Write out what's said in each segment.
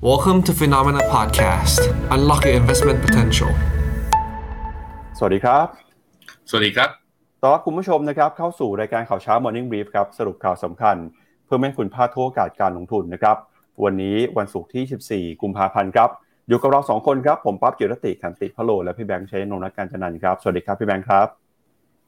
Welcome to Phenomena Podcast. Unlock your investment potential. สวัสดีครับ สวัสดีครับ ต้อนรับคุณผู้ชมนะครับเข้าสู่รายการข่าวเช้า Morning Brief ครับ สรุปข่าวสำคัญ เพื่อให้คุณพลาดทุกโอกาสการลงทุนนะครับ วันนี้วันศุกร์ที่ 14 กุมภาพันธ์ครับ อยู่กับเราสองคนครับ ผมปั๊บเกียรติขันติพะโล และพี่แบงค์ชัยนนท์นักการจันนันท์ครับ สวัสดีครับพี่แบงค์ครับ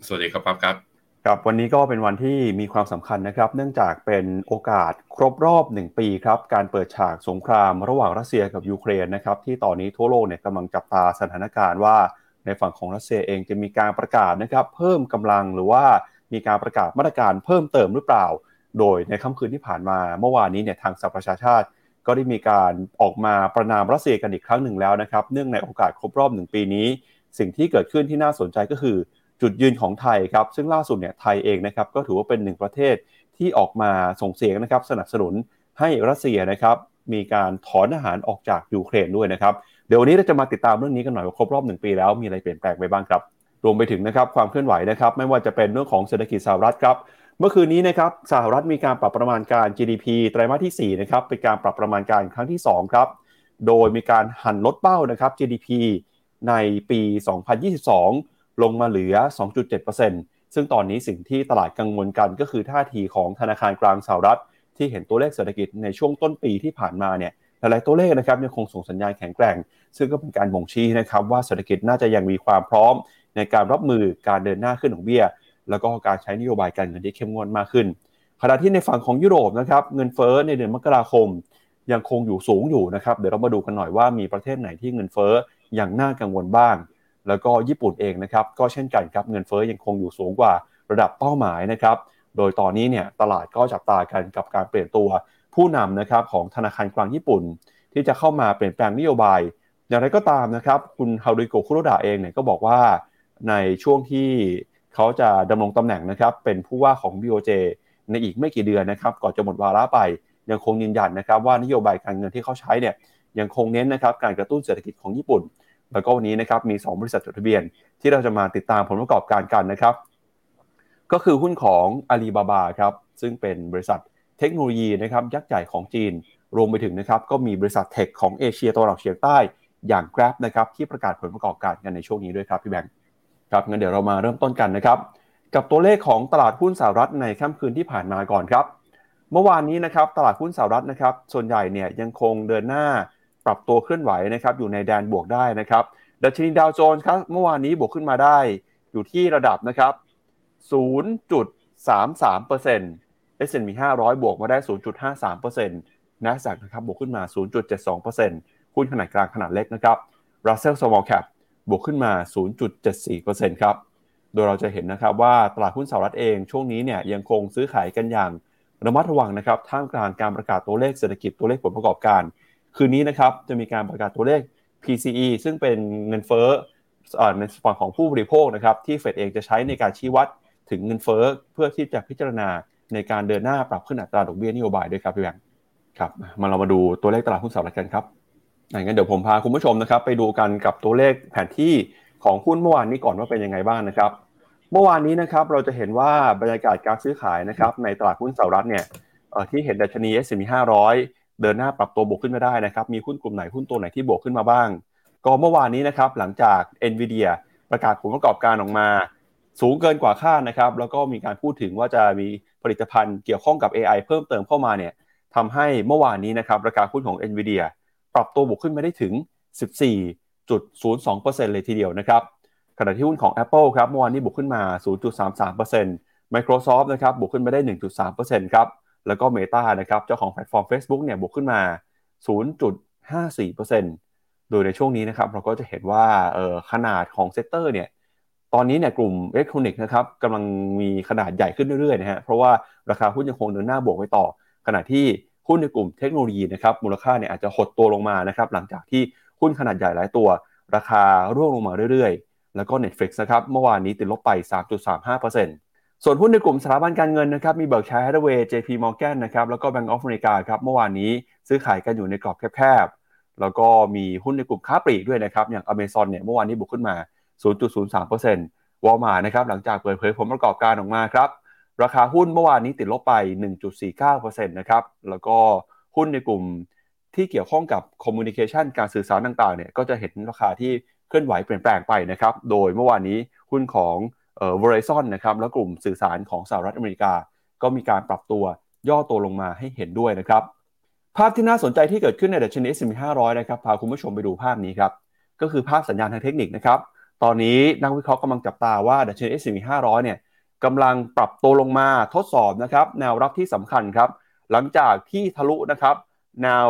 สวัสดีครับปั๊บครับ ครับวันนี้ก็เป็นวันที่มีความสำคัญนะครับ เนื่องจากเป็นโอกาสครบรอบ 1 ปีครับการเปิดฉากสงครามระหว่างรัสเซียกับยูเครนนะครับที่ตอนนี้ทั่วโลกเนี่ยกำลังจับตาสถานการณ์ว่า ในฝั่งของรัสเซียเองจะมีการประกาศนะครับ เพิ่มกำลังหรือว่ามีการประกาศมาตรการเพิ่มเติมหรือเปล่า โดยในค่ำคืนที่ผ่านมาเมื่อวานนี้เนี่ยทางสหประชาชาติ ก็ได้มีการออกมาประนามรัสเซียกันอีกครั้งหนึ่งแล้วนะครับ เนื่องในโอกาสครบรอบหนึ่งปีนี้ สิ่งที่เกิดขึ้นที่น่าสนใจก็คือ จุดยืนของไทยครับซึ่งล่าสุดเนี่ยไทยเองนะครับก็ถือว่าเป็นหนึ่งประเทศที่ออกมาส่งเสียงนะครับสนับสนุนให้รัสเซียนะครับมีการถอนอาหารออกจากยูเครนด้วยนะครับเดี๋ยววันนี้เราจะมาติดตามเรื่องนี้กันหน่อยว่าครบรอบหนึ่งปีแล้วมีอะไรเปลี่ยนแปลงไปบ้างครับรวมไปถึงนะครับความเคลื่อนไหวนะครับไม่ว่าจะเป็นเรื่องของเศรษฐกิจสหรัฐครับเมื่อคืนนี้นะครับสหรัฐมีการปรับประมาณการ GDP ไตรมาสที่4นะครับเป็นการปรับประมาณการครั้งที่2ครับโดยมีการหันลดเป้านะครับ GDP ในปี 2022 ลงมาเหลือ 2.7%ซึ่งตอนนี้สิ่งที่ตลาดกังวลกันก็คือท่าทีของธนาคารกลางสหรัฐ ที่เห็นตัวเลขเศรษฐกิจในช่วงต้นปีที่ผ่านมาเนี่ยหลายตัวเลขนะครับยังคงส่งสัญญาณแข็งแกร่ง ซึ่งก็เป็นการบ่งชี้นะครับว่าเศรษฐกิจน่าจะยังมีความพร้อม ในการรับมือการเดินหน้าขึ้นของเบี้ย แล้วก็การใช้นโยบายการเงินที่เข้มงวดมากขึ้นขณะที่ในฝั่งของยุโรปนะครับเงินเฟ้อในเดือนมกราคม ยังคงอยู่สูงอยู่นะครับเดี๋ยวเรามาดูกันหน่อยว่ามีประเทศไหนที่เงินเฟ้ออย่างน่ากังวลบ้าง แล้วก็ญี่ปุ่นเองนะครับก็เช่นกันครับเงินเฟ้อยังคงอยู่สูงกว่าระดับเป้าหมายนะครับโดยตอนนี้เนี่ยตลาดก็จับตากันกับการเปลี่ยนตัวผู้นำนะครับของธนาคารกลางญี่ปุ่น ที่จะเข้ามาเปลี่ยนแปลงนโยบาย อย่างไรก็ตามนะครับคุณฮารุโกคุโรดะเองเนี่ยก็บอกว่าในช่วงที่เขาจะดำรงตำแหน่งนะครับเป็นผู้ว่าของ BOJ ในอีกไม่กี่เดือนนะครับก่อนจะหมดวาระไป ยังคงยืนยันนะครับว่านโยบายการเงินที่เขาใช้เนี่ยยังคงเน้นนะครับการกระตุ้นเศรษฐกิจของญี่ปุ่น แล้วก็วันนี้นะครับมี 2 บริษัทจดทะเบียน ที่เราจะมาติดตามผลประกอบการกันนะครับ ก็คือหุ้นของอาลีบาบาครับซึ่งเป็นบริษัทเทคโนโลยีนะครับยักษ์ใหญ่ของจีน รวมไปถึงนะครับก็มีบริษัทเทคของเอเชียตะวันออกเฉียงใต้อย่าง Grab นะครับที่ประกาศผลประกอบการกันในช่วงนี้ด้วยครับพี่แบงค์ครับงั้นเดี๋ยวเรามาเริ่มต้นกันนะครับกับตัวเลขของตลาดหุ้นสหรัฐในค่ำคืนที่ผ่านมาก่อนครับ เมื่อวานนี้นะครับตลาดหุ้นสหรัฐนะครับส่วนใหญ่เนี่ยยังคงเดินหน้า ปรับตัวเคลื่อนไหวนะครับอยู่ในแดนบวกได้นะครับดัชนีดาวโจนส์ครับเมื่อวานนี้บวกขึ้นมาได้อยู่ที่ระดับนะครับ0.33% S&P 500 บวกมาได้ 0.53% NASDAQ นะครับบวกขึ้นมา 0.72%หุ้นขนาดกลางขนาดเล็กนะครับ Russell Small Cap บวกขึ้นมา 0.74%ครับ โดยเราจะเห็นนะครับว่าตลาดหุ้นสหรัฐเองช่วงนี้เนี่ยยังคงซื้อขายกันอย่างระมัดระวังนะครับท่ามกลางการประกาศตัวเลขเศรษฐกิจตัวเลขผลประกอบการ คืนนี้นะครับจะมีการประกาศตัวเลข PCE ซึ่งเป็นเงินเฟ้อในฝั่งของผู้บริโภคนะครับที่เฟดเองจะใช้ในการชี้วัดถึงเงินเฟ้อเพื่อที่จะพิจารณาในการเดินหน้าปรับขึ้นอัตราดอกเบี้ยนโยบายด้วยครับพี่แบงค์ครับมาเรามาดูตัวเลขตลาดหุ้นสหรัฐกันครับงั้นเดี๋ยวผมพาคุณผู้ชมนะครับ ไปดูกันกับตัวเลขแผนที่ของหุ้นเมื่อวานนี้ก่อนว่าเป็นยังไงบ้างนะครับ เมื่อวานนี้นะครับเราจะเห็นว่าบรรยากาศการซื้อขายนะครับในตลาดหุ้นสหรัฐเนี่ยที่เห็นดัชนี S&P 500 เดินหน้าปรับตัวบวกขึ้นมาได้นะครับ มีหุ้นกลุ่มไหนหุ้นตัวไหนที่บวกขึ้นมาบ้าง ก็เมื่อวานนี้นะครับหลังจาก NVIDIA ประกาศผลประกอบการออกมา สูงเกินกว่าคาดนะครับ แล้วก็มีการพูดถึงว่าจะมีผลิตภัณฑ์เกี่ยวข้องกับ AI เพิ่มเติมเข้ามาเนี่ยทำให้เมื่อวานนี้นะครับราคาหุ้นของ NVIDIA ปรับตัวบวกขึ้นมาได้ถึง 14.02%เลยทีเดียวนะครับขณะที่หุ้นของ Apple ครับเมื่อวานนี้บวกขึ้นมา 0.33% Microsoft นะครับบวกขึ้นมาได้ 1.3%ครับ แล้วก็ Meta นะครับเจ้าของแพลตฟอร์ม Facebook เนี่ยบวกขึ้นมา 0.54%โดยในช่วงนี้นะครับเราก็จะเห็นว่าขนาดของ sector เนี่ยตอนนี้เนี่ยกลุ่มอิเล็กทรอนิกส์นะครับกำลังมีขนาดใหญ่ขึ้นเรื่อยๆนะฮะเพราะว่าราคาหุ้นยังคงเดินหน้าบวกไว้ต่อ ขณะที่หุ้นในกลุ่มเทคโนโลยีนะครับมูลค่าเนี่ยอาจจะหดตัวลงมานะครับหลังจากที่หุ้นขนาดใหญ่หลายตัว ราคาร่วงลงมาเรื่อยๆ แล้วก็ Netflix นะครับเมื่อวานนี้ติดลบไป 3.35% ส่วนหุ้นในกลุ่มสถาบันการเงินนะครับมีเบิร์กชัยฮัตเวย์ JP Morgan นะครับแล้วก็ Bank of America ครับเมื่อวานนี้ซื้อขายกันอยู่ในกรอบแคบๆ แล้วก็มีหุ้นในกลุ่มค้าปลีกด้วยนะครับ อย่าง Amazon เนี่ยเมื่อวานนี้บวกขึ้นมา 0.03%วอลมาร์นะครับหลังจากเปิดเผยผลประกอบการออกมาครับ ราคาหุ้นเมื่อวานนี้ติดลบไป 1.49%นะครับแล้วก็หุ้นในกลุ่มที่เกี่ยวข้องกับคอมมูนิเคชันการสื่อสารต่างๆเนี่ยก็จะเห็นราคาที่เคลื่อนไหวเปลี่ยนแปลงไปนะครับโดยเมื่อวานนี้หุ้นของ เอ่อ Verizon นะครับและกลุ่มสื่อสารของสหรัฐอเมริกา ก็มีการปรับตัวย่อตัวลงมาให้เห็นด้วยนะครับ ภาพที่น่าสนใจที่เกิดขึ้นในดัชนี S&P 500 นะครับพาคุณผู้ชมไปดูภาพนี้ครับก็คือภาพสัญญาณทางเทคนิคนะครับตอนนี้นักวิเคราะห์กำลังจับตาว่าดัชนี S&P 500 เนี่ยกำลังปรับตัวลงมาทดสอบนะครับแนวรับที่สำคัญครับหลังจากที่ทะลุนะครับแนว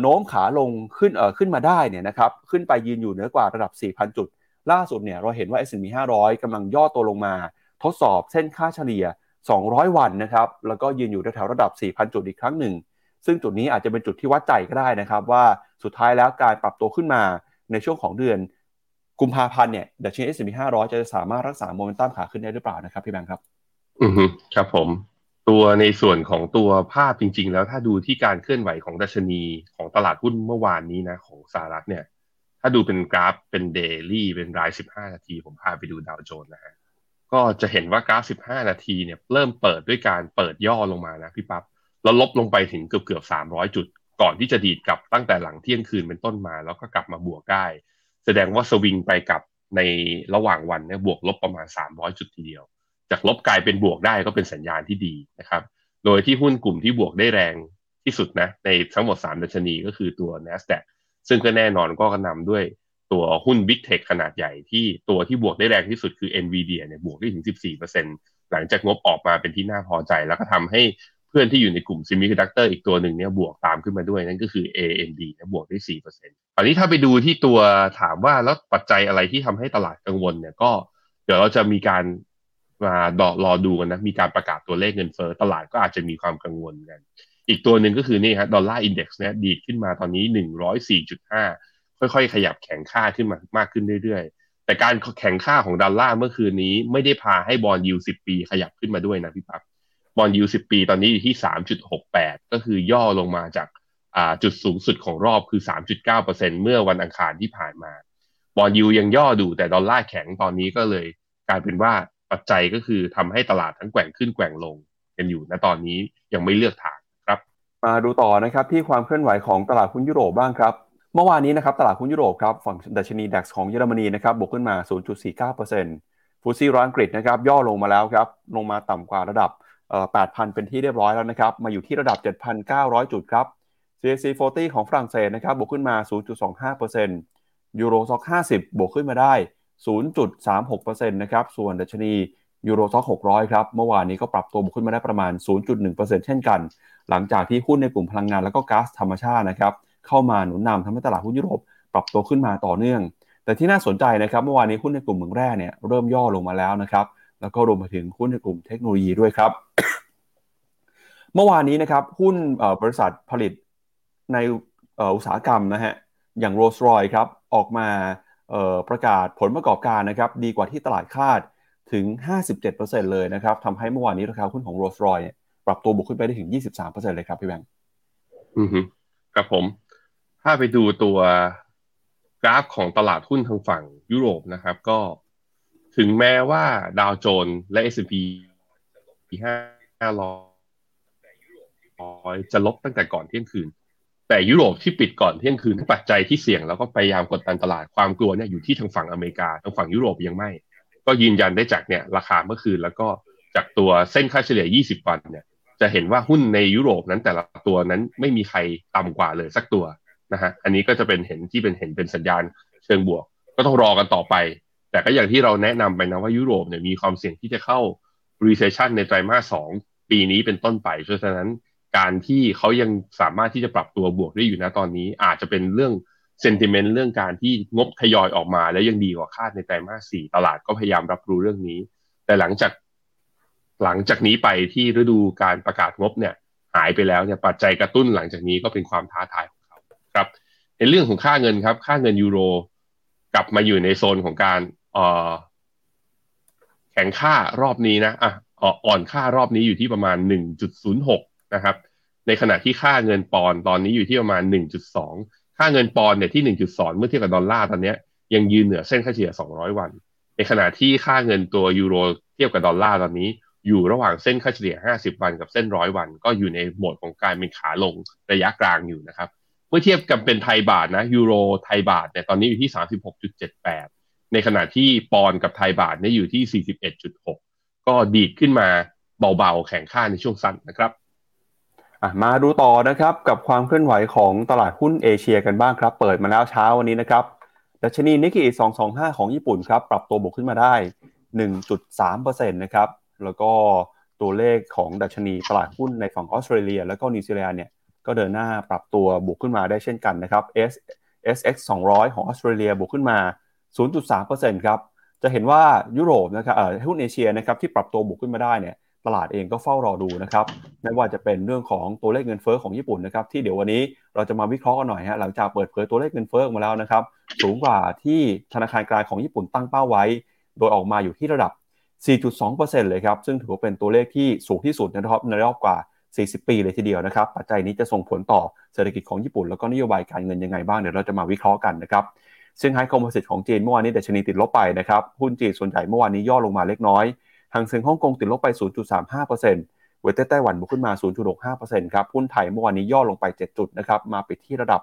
โน้มขาลงขึ้นเอ่อขึ้นมาได้เนี่ยนะครับขึ้นไปยืนอยู่เหนือกว่าระดับ 4,000 จุด ล่าสุดเนี่ยเราเห็นว่า S&P 500กำลังย่อตัวลงมา ทดสอบเส้นค่าเฉลี่ย 200 วันนะครับ แล้วก็ยืนอยู่แถวระดับ 4,000 จุดอีกครั้งหนึ่ง ซึ่งจุดนี้อาจจะเป็นจุดที่วัดใจก็ได้นะครับ ว่าสุดท้ายแล้วการปรับตัวขึ้นมาในช่วงของเดือนกุมภาพันธ์เนี่ยดัชนี S&P 500 จะสามารถรักษาโมเมนตัมขาขึ้นได้หรือเปล่านะครับพี่แบงค์ครับ อือฮึครับผม ตัวในส่วนของตัวภาพจริง ๆ แล้วถ้าดูที่การเคลื่อนไหวของดัชนีของตลาดหุ้นเมื่อวานนี้นะของสหรัฐเนี่ย ถ้าดูเป็นกราฟเป็นเดลี่เป็นราย15นาที ผมพาไปดูดาวโจนส์นะฮะก็จะเห็นว่ากราฟ15นาทีเนี่ยเริ่มเปิดด้วยการเปิดย่อลงมานะพี่ปั๊บแล้วลบลงไปถึงเกือบเกือบ300จุด ก่อนที่จะดีดกลับตั้งแต่หลังเที่ยงคืนเป็นต้นมา แล้วก็กลับมาบวกได้ แสดงว่าสวิงไปกับในระหว่างวันเนี่ยบวกลบประมาณ 300 จุดทีเดียว จากลบกลายเป็นบวกได้ก็เป็นสัญญาณที่ดีนะครับ โดยที่หุ้นกลุ่มที่บวกได้แรงที่สุดนะในทั้งหมด 3 ดัชนีก็คือตัว NASDAQ ซึ่งก็แน่นอนก็นำด้วยตัวหุ้น Big Tech ขนาดใหญ่ที่ตัวที่บวกได้แรงที่สุดคือ NVIDIA เนี่ยบวกได้ถึง 14%หลังจากงบออกมาเป็นที่น่าพอใจ แล้วก็ทำให้เพื่อนที่อยู่ในกลุ่ม Semiconductor อีกตัวหนึ่งเนี่ยบวกตามขึ้นมาด้วยนั่นก็คือ AMD เนี่ยบวกได้ 4%อันนี้ถ้าไปดูที่ตัวถามว่าแล้วปัจจัยอะไรที่ทำให้ตลาดกังวลเนี่ยก็เดี๋ยวเราจะมีการมาดอรอดูกันนะมีการประกาศตัวเลขเงินเฟ้อตลาดก็อาจจะมีความกังวลกัน อีกตัวหนึ่งก็คือนี่ฮะดอลลาร์อินเด็กซ์เนี่ยดีดขึ้นมาตอนนี้ 104.5 ค่อยๆ ขยับแข็งค่าขึ้นมามากขึ้นเรื่อยๆ แต่การแข็งค่าของดอลลาร์เมื่อคืนนี้ไม่ได้พาให้บอลยู10ปีขยับขึ้นมาด้วยนะพี่ปั๊บบอลยู10ปีตอนนี้อยู่ที่ 3.68 ก็คือย่อลงมาจากอ่าจุดสูงสุดของรอบคือ 3.9%เมื่อวันอังคารที่ผ่านมาบอลยูยังย่อดูแต่ดอลลาร์แข็งตอนนี้ก็เลย กลายเป็นว่าปัจจัยก็คือทำให้ตลาดทั้งแกว่งขึ้นแกว่งลงกันอยู่ณตอนนี้ยังไม่เลือกทาง มาดูต่อนะครับที่ความเคลื่อนไหวของตลาดหุ้นยุโรปบ้างครับ เมื่อวานนี้นะครับตลาดหุ้นยุโรปครับฝั่งดัชนีดัคของเยอรมนีนะครับบวกขึ้นมา 0.49%ฟูซี่ร้อนอังกฤษนะครับย่อลงมาแล้วครับลงมาต่ำกว่าระดับ 8,000 เป็นที่เรียบร้อยแล้วนะครับมาอยู่ที่ระดับ 7,900 จุดครับ CAC 40 ของฝรั่งเศสนะครับบวกขึ้นมา 0.25%ยูโรซ็อก50 บวกขึ้นมาได้ 0.36%นะครับส่วนดัชนี ยูโรซ็อก600 ครับ เมื่อวานนี้ก็ปรับตัวบวกขึ้นมาได้ประมาณ 0.1%เช่นกัน หลังจากที่หุ้นในกลุ่มพลังงานแล้วก็ก๊าซธรรมชาตินะครับเข้ามาหนุนนำทำให้ตลาดหุ้นยุโรปปรับตัวขึ้นมาต่อเนื่อง แต่ที่น่าสนใจนะครับเมื่อวานนี้หุ้นในกลุ่มเมืองแร่เนี่ยเริ่มย่อลงมาแล้วนะครับแล้วก็รวมไปถึงหุ้นในกลุ่มเทคโนโลยีด้วยครับ เมื่อวานนี้นะครับหุ้นบริษัทผลิตในอุตสาหกรรมนะฮะอย่างโรลส์รอยครับออกมาประกาศผลประกอบการนะครับดีกว่าที่ตลาดคาด ถึง 57%เลยนะครับทำให้เมื่อวานนี้ราคาหุ้นของโรสรอยปรับตัวบวกขึ้นไปได้ถึง 23%เลยครับพี่แบงค์อือฮึครับผม ถ้าไปดูตัวกราฟของตลาดหุ้นทางฝั่งยุโรปนะครับ ก็ถึงแม้ว่าดาวโจนส์และ S&P 500 จะลบตั้งแต่ก่อนเที่ยงคืน แต่ยุโรปที่ปิดก่อนเที่ยงคืนปัจจัยที่เสี่ยงแล้วก็พยายามกดดันตลาดความกลัวเนี่ยอยู่ที่ทางฝั่งอเมริกาทางฝั่งยุโรปยังไม่ ก็ยืนยันได้จากเนี่ยราคาเมื่อคืนแล้วก็จากตัวเส้นค่าเฉลี่ย 20 วันเนี่ย จะเห็นว่าหุ้นในยุโรปนั้นแต่ละตัวนั้นไม่มีใครต่ำกว่าเลยสักตัวนะฮะอันนี้ก็จะเป็นเห็นที่เป็นเห็นเป็นสัญญาณเชิงบวก ก็ต้องรอกันต่อไป แต่ก็อย่างที่เราแนะนำไปนะว่ายุโรปเนี่ยมีความเสี่ยงที่จะเข้า recession ในไตรมาสสองปีนี้เป็นต้นไปเพราะฉะนั้นการที่เขายังสามารถที่จะปรับตัวบวกได้อยู่นะตอนนี้ อาจจะเป็นเรื่อง sentiment เรื่องการที่งบทยอยออกมา แล้วยังดีกว่าคาดในไตรมาสสี่ตลาดก็พยายามรับรู้เรื่องนี้ แต่หลังจาก หลังจากนี้ไปที่ฤดูการประกาศงบเนี่ย หายไปแล้วเนี่ยปัจจัยกระตุ้นหลังจากนี้ก็เป็นความท้าทายของเขาครับ ในเรื่องของค่าเงินครับ ค่าเงินยูโร กลับมาอยู่ในโซนของการเอ่อแข็งค่ารอบนี้นะอะอ่อนค่ารอบนี้อยู่ที่ประมาณ 1.06 นะครับ ในขณะที่ค่าเงินปอนด์ตอนนี้อยู่ที่ประมาณ 1.2 ค่าเงินปอนด์เนี่ยที่ 1.2 เมื่อเทียบกับดอลลาร์ตอนนี้ยังยืนเหนือเส้นค่าเฉลี่ย 200 วัน ในขณะที่ค่าเงินตัวยูโรเทียบกับดอลลาร์ตอนนี้ อยู่ระหว่างเส้นค่าเฉลี่ย 50 วันกับเส้นร้อยวัน ก็อยู่ในโหมดของการเป็นขาลงระยะกลางอยู่นะครับเมื่อเทียบกันเป็นไทยบาทนะยูโรไทยบาทเนี่ยตอนนี้อยู่ที่สามสิบหกจุดเจ็ดแปดในขณะที่ปอนด์กับไทยบาทเนี่ยอยู่ที่สี่สิบเอ็ดจุดหกก็ดีดขึ้นมาเบาๆแข็งค่าในช่วงสั้นนะครับ มาดูต่อนะครับกับความเคลื่อนไหวของตลาดหุ้นเอเชียกันบ้างครับ เปิดมาแล้วเช้าวันนี้นะครับดัชนีนิกเกอิ225 ของญี่ปุ่นครับปรับตัวบวกขึ้นมาได้ 1.3%นะครับแล้วก็ตัวเลขของดัชนีตลาดหุ้นในฝั่งออสเตรเลีย แล้วก็นิวซีแลนด์เนี่ยก็เดินหน้าปรับตัวบวกขึ้นมาได้เช่นกันนะครับ ASX 200 ของออสเตรเลียบวกขึ้นมา 0.3%ครับจะเห็นว่ายุโรปนะครับหุ้นเอเชียนะครับที่ปรับตัวบวกขึ้นมาได้เนี่ย ตลาดเองก็เฝ้ารอดูนะครับไม่ว่าจะเป็นเรื่องของตัวเลขเงินเฟ้อของญี่ปุ่นนะครับที่เดี๋ยววันนี้เราจะมาวิเคราะห์กันหน่อยฮะหลังจากเปิดเผยตัวเลขเงินเฟอ้อมาแล้วนะครับสูงกว่าที่ธนาคารกลางของญี่ปุ่นตั้งเป้าไว้ โดยออกมาอยู่ที่ระดับ 4.2%เลยครับซึ่งถือว่าเป็นตัวเลขที่สูงที่สุดนรับในรอบกว่า 40 ปีเลยทีเดียวนะครับปัจจัยนี้จะส่งผลต่อเศรษฐกิจของญี่ปุ่น แล้วก็นโยบายการเงินยังไงบ้างเดี๋ยวเราจะมาวิเคราะห์กันนะครับซึ่งไฮคอมโพสิตของจีนเมื่อวานนี้ดัชนีติดลบไปนะครับหุ้นจีนส่วนใหญ่เมื่อวานนี้ย่อลงมาเล็กน้อย หางเซ็งฮ่องกงติดลบไป 0.35%เวทไต้หวันบวกขึ้นมา 0.65%ครับหุ้นไทยเมื่อวานนี้ย่อลงไป 7 จุดนะครับมาปิดที่ระดับ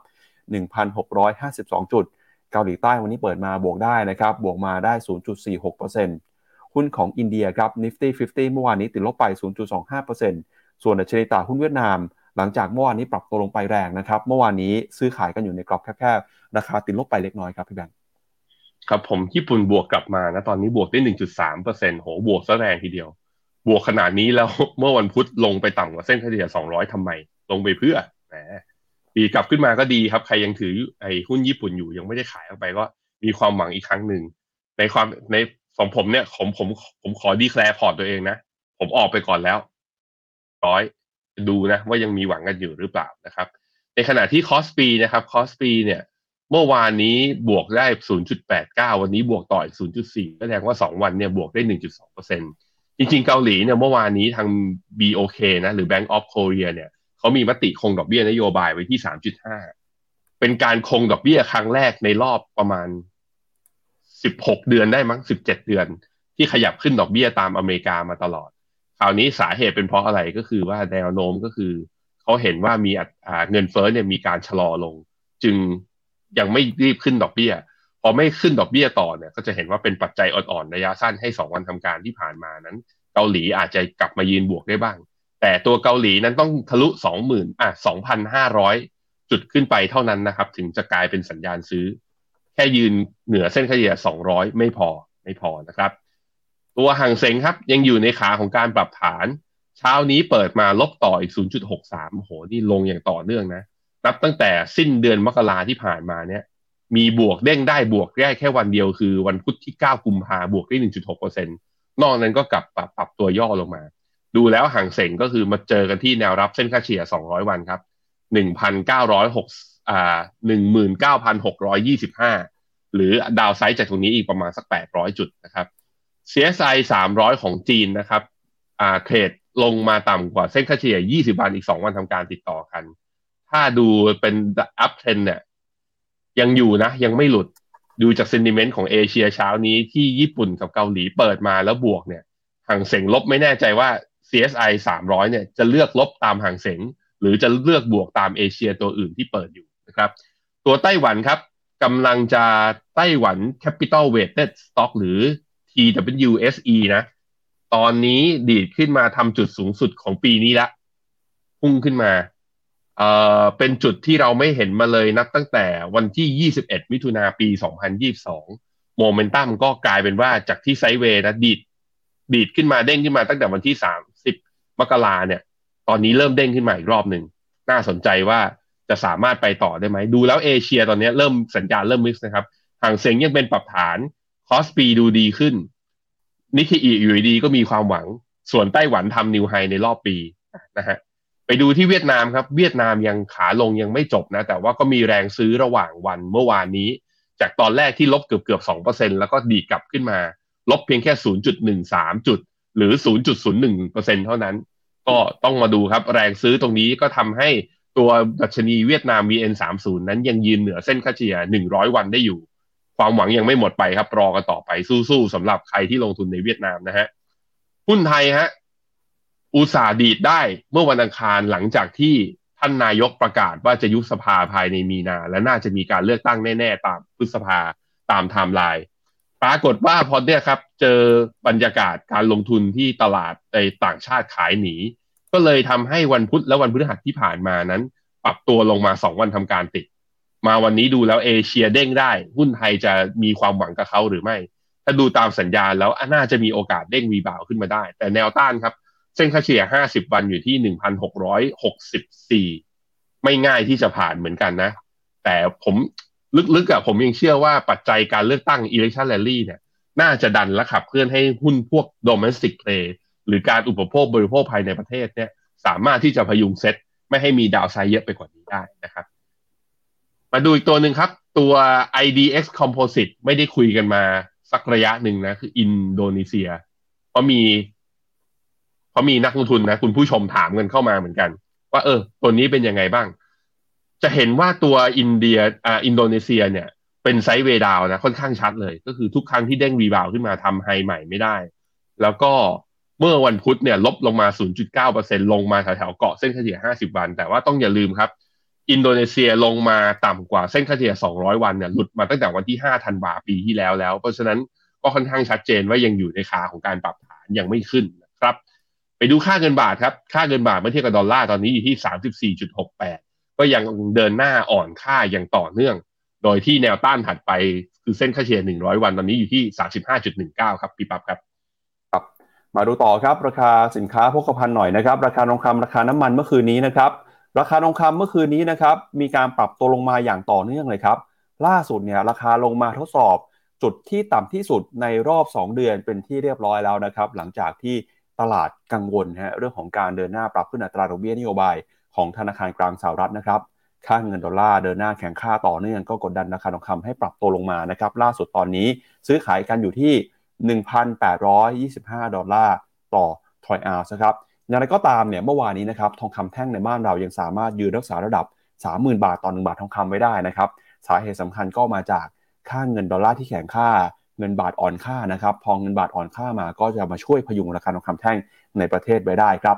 1,652 จุด เกาหลีใต้วันนี้เปิดมาบวกได้นะครับบวกมาได้ 0.46%หุ้นของอินเดียครับ Nifty 50 เมื่อวานนี้ติดลบไป 0.25%ส่วนดัชนีตลาดหุ้นเวียดนาม หลังจากเมื่อวานนี้ปรับตัวลงไปแรงนะครับเมื่อวานนี้ซื้อขายกันอยู่ในกรอบแคบๆราคาติดลบไปเล็กน้อยครับพี่แบงค์ ครับผมญี่ปุ่นบวกกลับมานะตอนนี้บวกได้หนึ่งจุดสามเปอร์เซ็นต์โหบวกซะแรงทีเดียว บวกขนาดนี้แล้วเมื่อวันพุธลงไปต่ำกว่าเส้นเฉลี่ยสองร้อยทำไม ลงไปเพื่อแหมปีกลับขึ้นมาก็ดีครับ ใครยังถือไอ้หุ้นญี่ปุ่นอยู่ยังไม่ได้ขายออกไปก็มีความหวังอีกครั้งหนึ่งในความในของผมเนี่ยผมผมผมขอ declare พอร์ตตัวเองนะ ผมออกไปก่อนแล้วร้อยดูนะว่ายังมีหวังกันอยู่หรือเปล่านะครับ ในขณะที่คอสปีนะครับคอสปีเนี่ย เมื่อวานนี้บวกได้ 0.89 วันนี้บวกต่ออีก 0.4 แสดงว่า 2 วันเนี่ยบวกได้ 1.2%จริงๆ เกาหลีเนี่ยเมื่อวานนี้ทาง BOK นะหรือ Bank of Korea เนี่ยเขามีมติคงดอกเบี้ยนโยบายไว้ที่ 3.5 เป็นการคงดอกเบี้ยครั้งแรกในรอบประมาณ 16 เดือนได้มั้ง 17 เดือน ที่ขยับขึ้นดอกเบี้ยตามอเมริกามาตลอด คราวนี้สาเหตุเป็นเพราะอะไรก็คือว่าแนวโน้มก็คือเขาเห็นว่ามีเงินเฟ้อเนี่ยมีการชะลอลง จึง ยังไม่รีบขึ้นดอกเบี้ย พอไม่ขึ้นดอกเบี้ยต่อเนี่ยก็จะเห็นว่าเป็นปัจจัยอ่อนๆระยะสั้นให้สองวันทำการที่ผ่านมานั้น เกาหลีอาจจะกลับมายืนบวกได้บ้าง แต่ตัวเกาหลีนั้นต้องทะลุสองหมื่นอะสองพันห้าร้อยจุดขึ้นไปเท่านั้นนะครับ ถึงจะกลายเป็นสัญญาณซื้อ แค่ยืนเหนือเส้นเฉลี่ยสองร้อยไม่พอไม่พอนะครับ ตัวห่างเซงครับยังอยู่ในขาของการปรับฐาน เช้านี้เปิดมาลบต่ออีก 0.63โหนี่ลงอย่างต่อเนื่องนะ นับตั้งแต่สิ้นเดือนมกราที่ผ่านมาเนี่ย มีบวกเด้งได้บวกได้แค่วันเดียวคือวันพุธที่ 9 กุมภาบวกได้ 1.6%นอกนั้นก็กลับปรับปรับตัวย่อลงมา ดูแล้วห่างเสงก็คือมาเจอกันที่แนวรับเส้นค่าเฉลี่ย 200 วันครับ 1,906อ่า19,625 หรือดาวไซด์จากตรงนี้อีกประมาณสัก 800 จุดนะครับ CSI 300 ของจีนนะครับอ่า trade ลงมาต่ำกว่าเส้นค่าเฉลี่ย 20 วันอีก 2 วันทำการติดต่อกัน ถ้าดูเป็น uptrend เนี่ยยังอยู่นะ ยังไม่หลุดดูจาก sentiment ของเอเชียเช้านี้ที่ญี่ปุ่นกับเกาหลีเปิดมาแล้วบวกเนี่ยฮั่งเส็งลบไม่แน่ใจว่า CSI 300 เนี่ยจะเลือกลบตามฮั่งเส็ง หรือจะเลือกบวกตามเอเชียตัวอื่นที่เปิดอยู่นะครับ ตัวไต้หวันครับกำลังจะไต้หวัน Capital Weighted Stock หรือ TWSE นะ ตอนนี้ดีดขึ้นมาทำจุดสูงสุดของปีนี้ละพุ่งขึ้นมา เอ่อเป็นจุดที่เราไม่เห็นมาเลยนับตั้งแต่วันที่ 21 มิถุนาปี 2022 โมเมนตัมก็กลายเป็นว่าจากที่ไซเวย์นะดีดดีดขึ้นมาเด้งขึ้นมาตั้งแต่วันที่ 30 มกราเนี่ย ตอนนี้เริ่มเด้งขึ้นมาอีกรอบหนึ่ง น่าสนใจว่าจะสามารถไปต่อได้ไหม ดูแล้วเอเชียตอนนี้เริ่มสัญญาณเริ่ม mix นะครับฮั่งเส็งยังเป็นปรับฐานคอสปีดูดีขึ้นนิกเคอิอยู่ดีก็มีความหวัง ส่วนไต้หวันทำ new high ในรอบปีนะฮะ ไปดูที่เวียดนามครับ เวียดนามยังขาลงยังไม่จบนะ แต่ว่าก็มีแรงซื้อระหว่างวันเมื่อวานนี้ จากตอนแรกที่ลบเกือบเกือบสองเปอร์เซ็นแล้วก็ดีดกลับขึ้นมา ลบเพียงแค่ศูนย์จุดหนึ่งสามจุด หรือศูนย์จุดศูนย์หนึ่งเปอร์เซ็นเท่านั้น ก็ต้องมาดูครับ แรงซื้อตรงนี้ก็ทำให้ตัวดัชนีเวียดนาม VN30 นั้นยังยืนเหนือเส้นค่าเฉลี่ย100 วันได้อยู่ ความหวังยังไม่หมดไปครับ รอกันต่อไปสู้ๆสำหรับใครที่ลงทุนในเวียดนามนะฮะหุ้นไทยฮะ อุตสาดีดได้เมื่อวันอังคารหลังจากที่ท่านนายกประกาศว่าจะยุบสภาภายในมีนา และน่าจะมีการเลือกตั้งแน่ๆ ตามพฤษภาตามไทม์ไลน์ปรากฏว่าพอเนี่ยครับ เจอบรรยากาศการลงทุนที่ตลาดในต่างชาติขายหนี ก็เลยทำให้วันพุธและวันพฤหัสที่ผ่านมานั้น ปรับตัวลงมาสองวันทำการติด มาวันนี้ดูแล้วเอเชียเด้งได้ หุ้นไทยจะมีความหวังกับเขาหรือไม่ ถ้าดูตามสัญญาณแล้วน่าจะมีโอกาสเด้ง rebound ขึ้นมาได้ แต่แนวต้านครับ เส้นค่าเฉลี่ย 50 วันอยู่ที่ 1,664 ไม่ง่ายที่จะผ่านเหมือนกันนะ แต่ผมลึกๆอะผมยังเชื่อว่าปัจจัยการเลือกตั้ง election rally เนี่ย น่าจะดันและขับเคลื่อนให้หุ้นพวก domestic play หรือการอุปโภคบริโภคภายในประเทศเนี่ย สามารถที่จะพยุงเซ็ตไม่ให้มีดาวไซเยอะไปกว่านี้ได้นะครับ มาดูอีกตัวหนึ่งครับ ตัว IDX Composite ไม่ได้คุยกันมาสักระยะหนึ่งนะ คืออินโดนีเซีย เพราะมี ราะมีนักลงทุนนะคุณผู้ชมถามกันเข้ามาเหมือนกัน ว่าเออ ตัวนี้เป็นยังไงบ้าง จะเห็นว่าตัวอินเดียอ่าอินโดนีเซียเนี่ย เป็น sideway down นะค่อนข้างชัดเลย ก็คือทุกครั้งที่เด้ง rebound ขึ้นมาทำ high ใหม่ไม่ได้ แล้วก็เมื่อวันพุธเนี่ย ลบลงมา 0.9%ลงมาแถวๆเกาะเส้นเฉลี่ย 50 วัน แต่ว่าต้องอย่าลืมครับ อินโดนีเซียลงมาต่ำกว่าเส้นเฉลี่ย 200 วันเนี่ยหลุดมาตั้งแต่วันที่ 5 ธันวาปีที่แล้วแล้ว เพราะฉะนั้นก็ค่อนข้างชัดเจนว่ายังอยู่ในขาของการปรับฐานยังไม่ขึ้นนะ ไปดูค่าเงินบาทครับ ค่าเงินบาทเมื่อเทียบกับดอลลาร์ตอนนี้อยู่ที่34.68ก็ยังเดินหน้าอ่อนค่าอย่างต่อเนื่อง โดยที่แนวต้านถัดไปคือเส้นค่าเฉลี่ย100วันตอนนี้อยู่ที่35.19ครับพี่ปั๊บครับครับ มาดูต่อครับ ราคาสินค้าโภคภัณฑ์หน่อยนะครับ ราคาทองคำราคาน้ำมันเมื่อคืนนี้นะครับ ราคาทองคำเมื่อคืนนี้นะครับ มีการปรับตัวลงมาอย่างต่อเนื่องเลยครับ ล่าสุดเนี่ยราคาลงมาทดสอบจุดที่ต่ำที่สุดในรอบ 2 เดือนเป็นที่เรียบร้อยแล้วนะครับ หลังจากที่ ตลาดกังวลฮะเรื่องของการเดินหน้าปรับขึ้นอัตราดอกเบี้ยนโยบายของธนาคารกลางสหรัฐนะครับ ค่าเงินดอลลาร์เดินหน้าแข็งค่าต่อเนื่องก็กดดันราคาทองคำให้ปรับตัวลงมานะครับ ล่าสุดตอนนี้ซื้อขายกันอยู่ที่ 1,825 ดอลลาร์ต่อทรอยออนซ์นะครับ อย่างไรก็ตามเนี่ยเมื่อวานนี้นะครับทองคำแท่งในบ้านเรายังสามารถยืนรักษาระดับ 30,000 บาทต่อ1บาททองคำไว้ได้นะครับ สาเหตุสำคัญก็มาจากค่าเงินดอลลาร์ที่แข็งค่า เงินบาทอ่อนค่านะครับ พอเงินบาทอ่อนค่ามาก็จะมาช่วยพยุงราคาทองคำแท่งในประเทศไว้ได้ครับ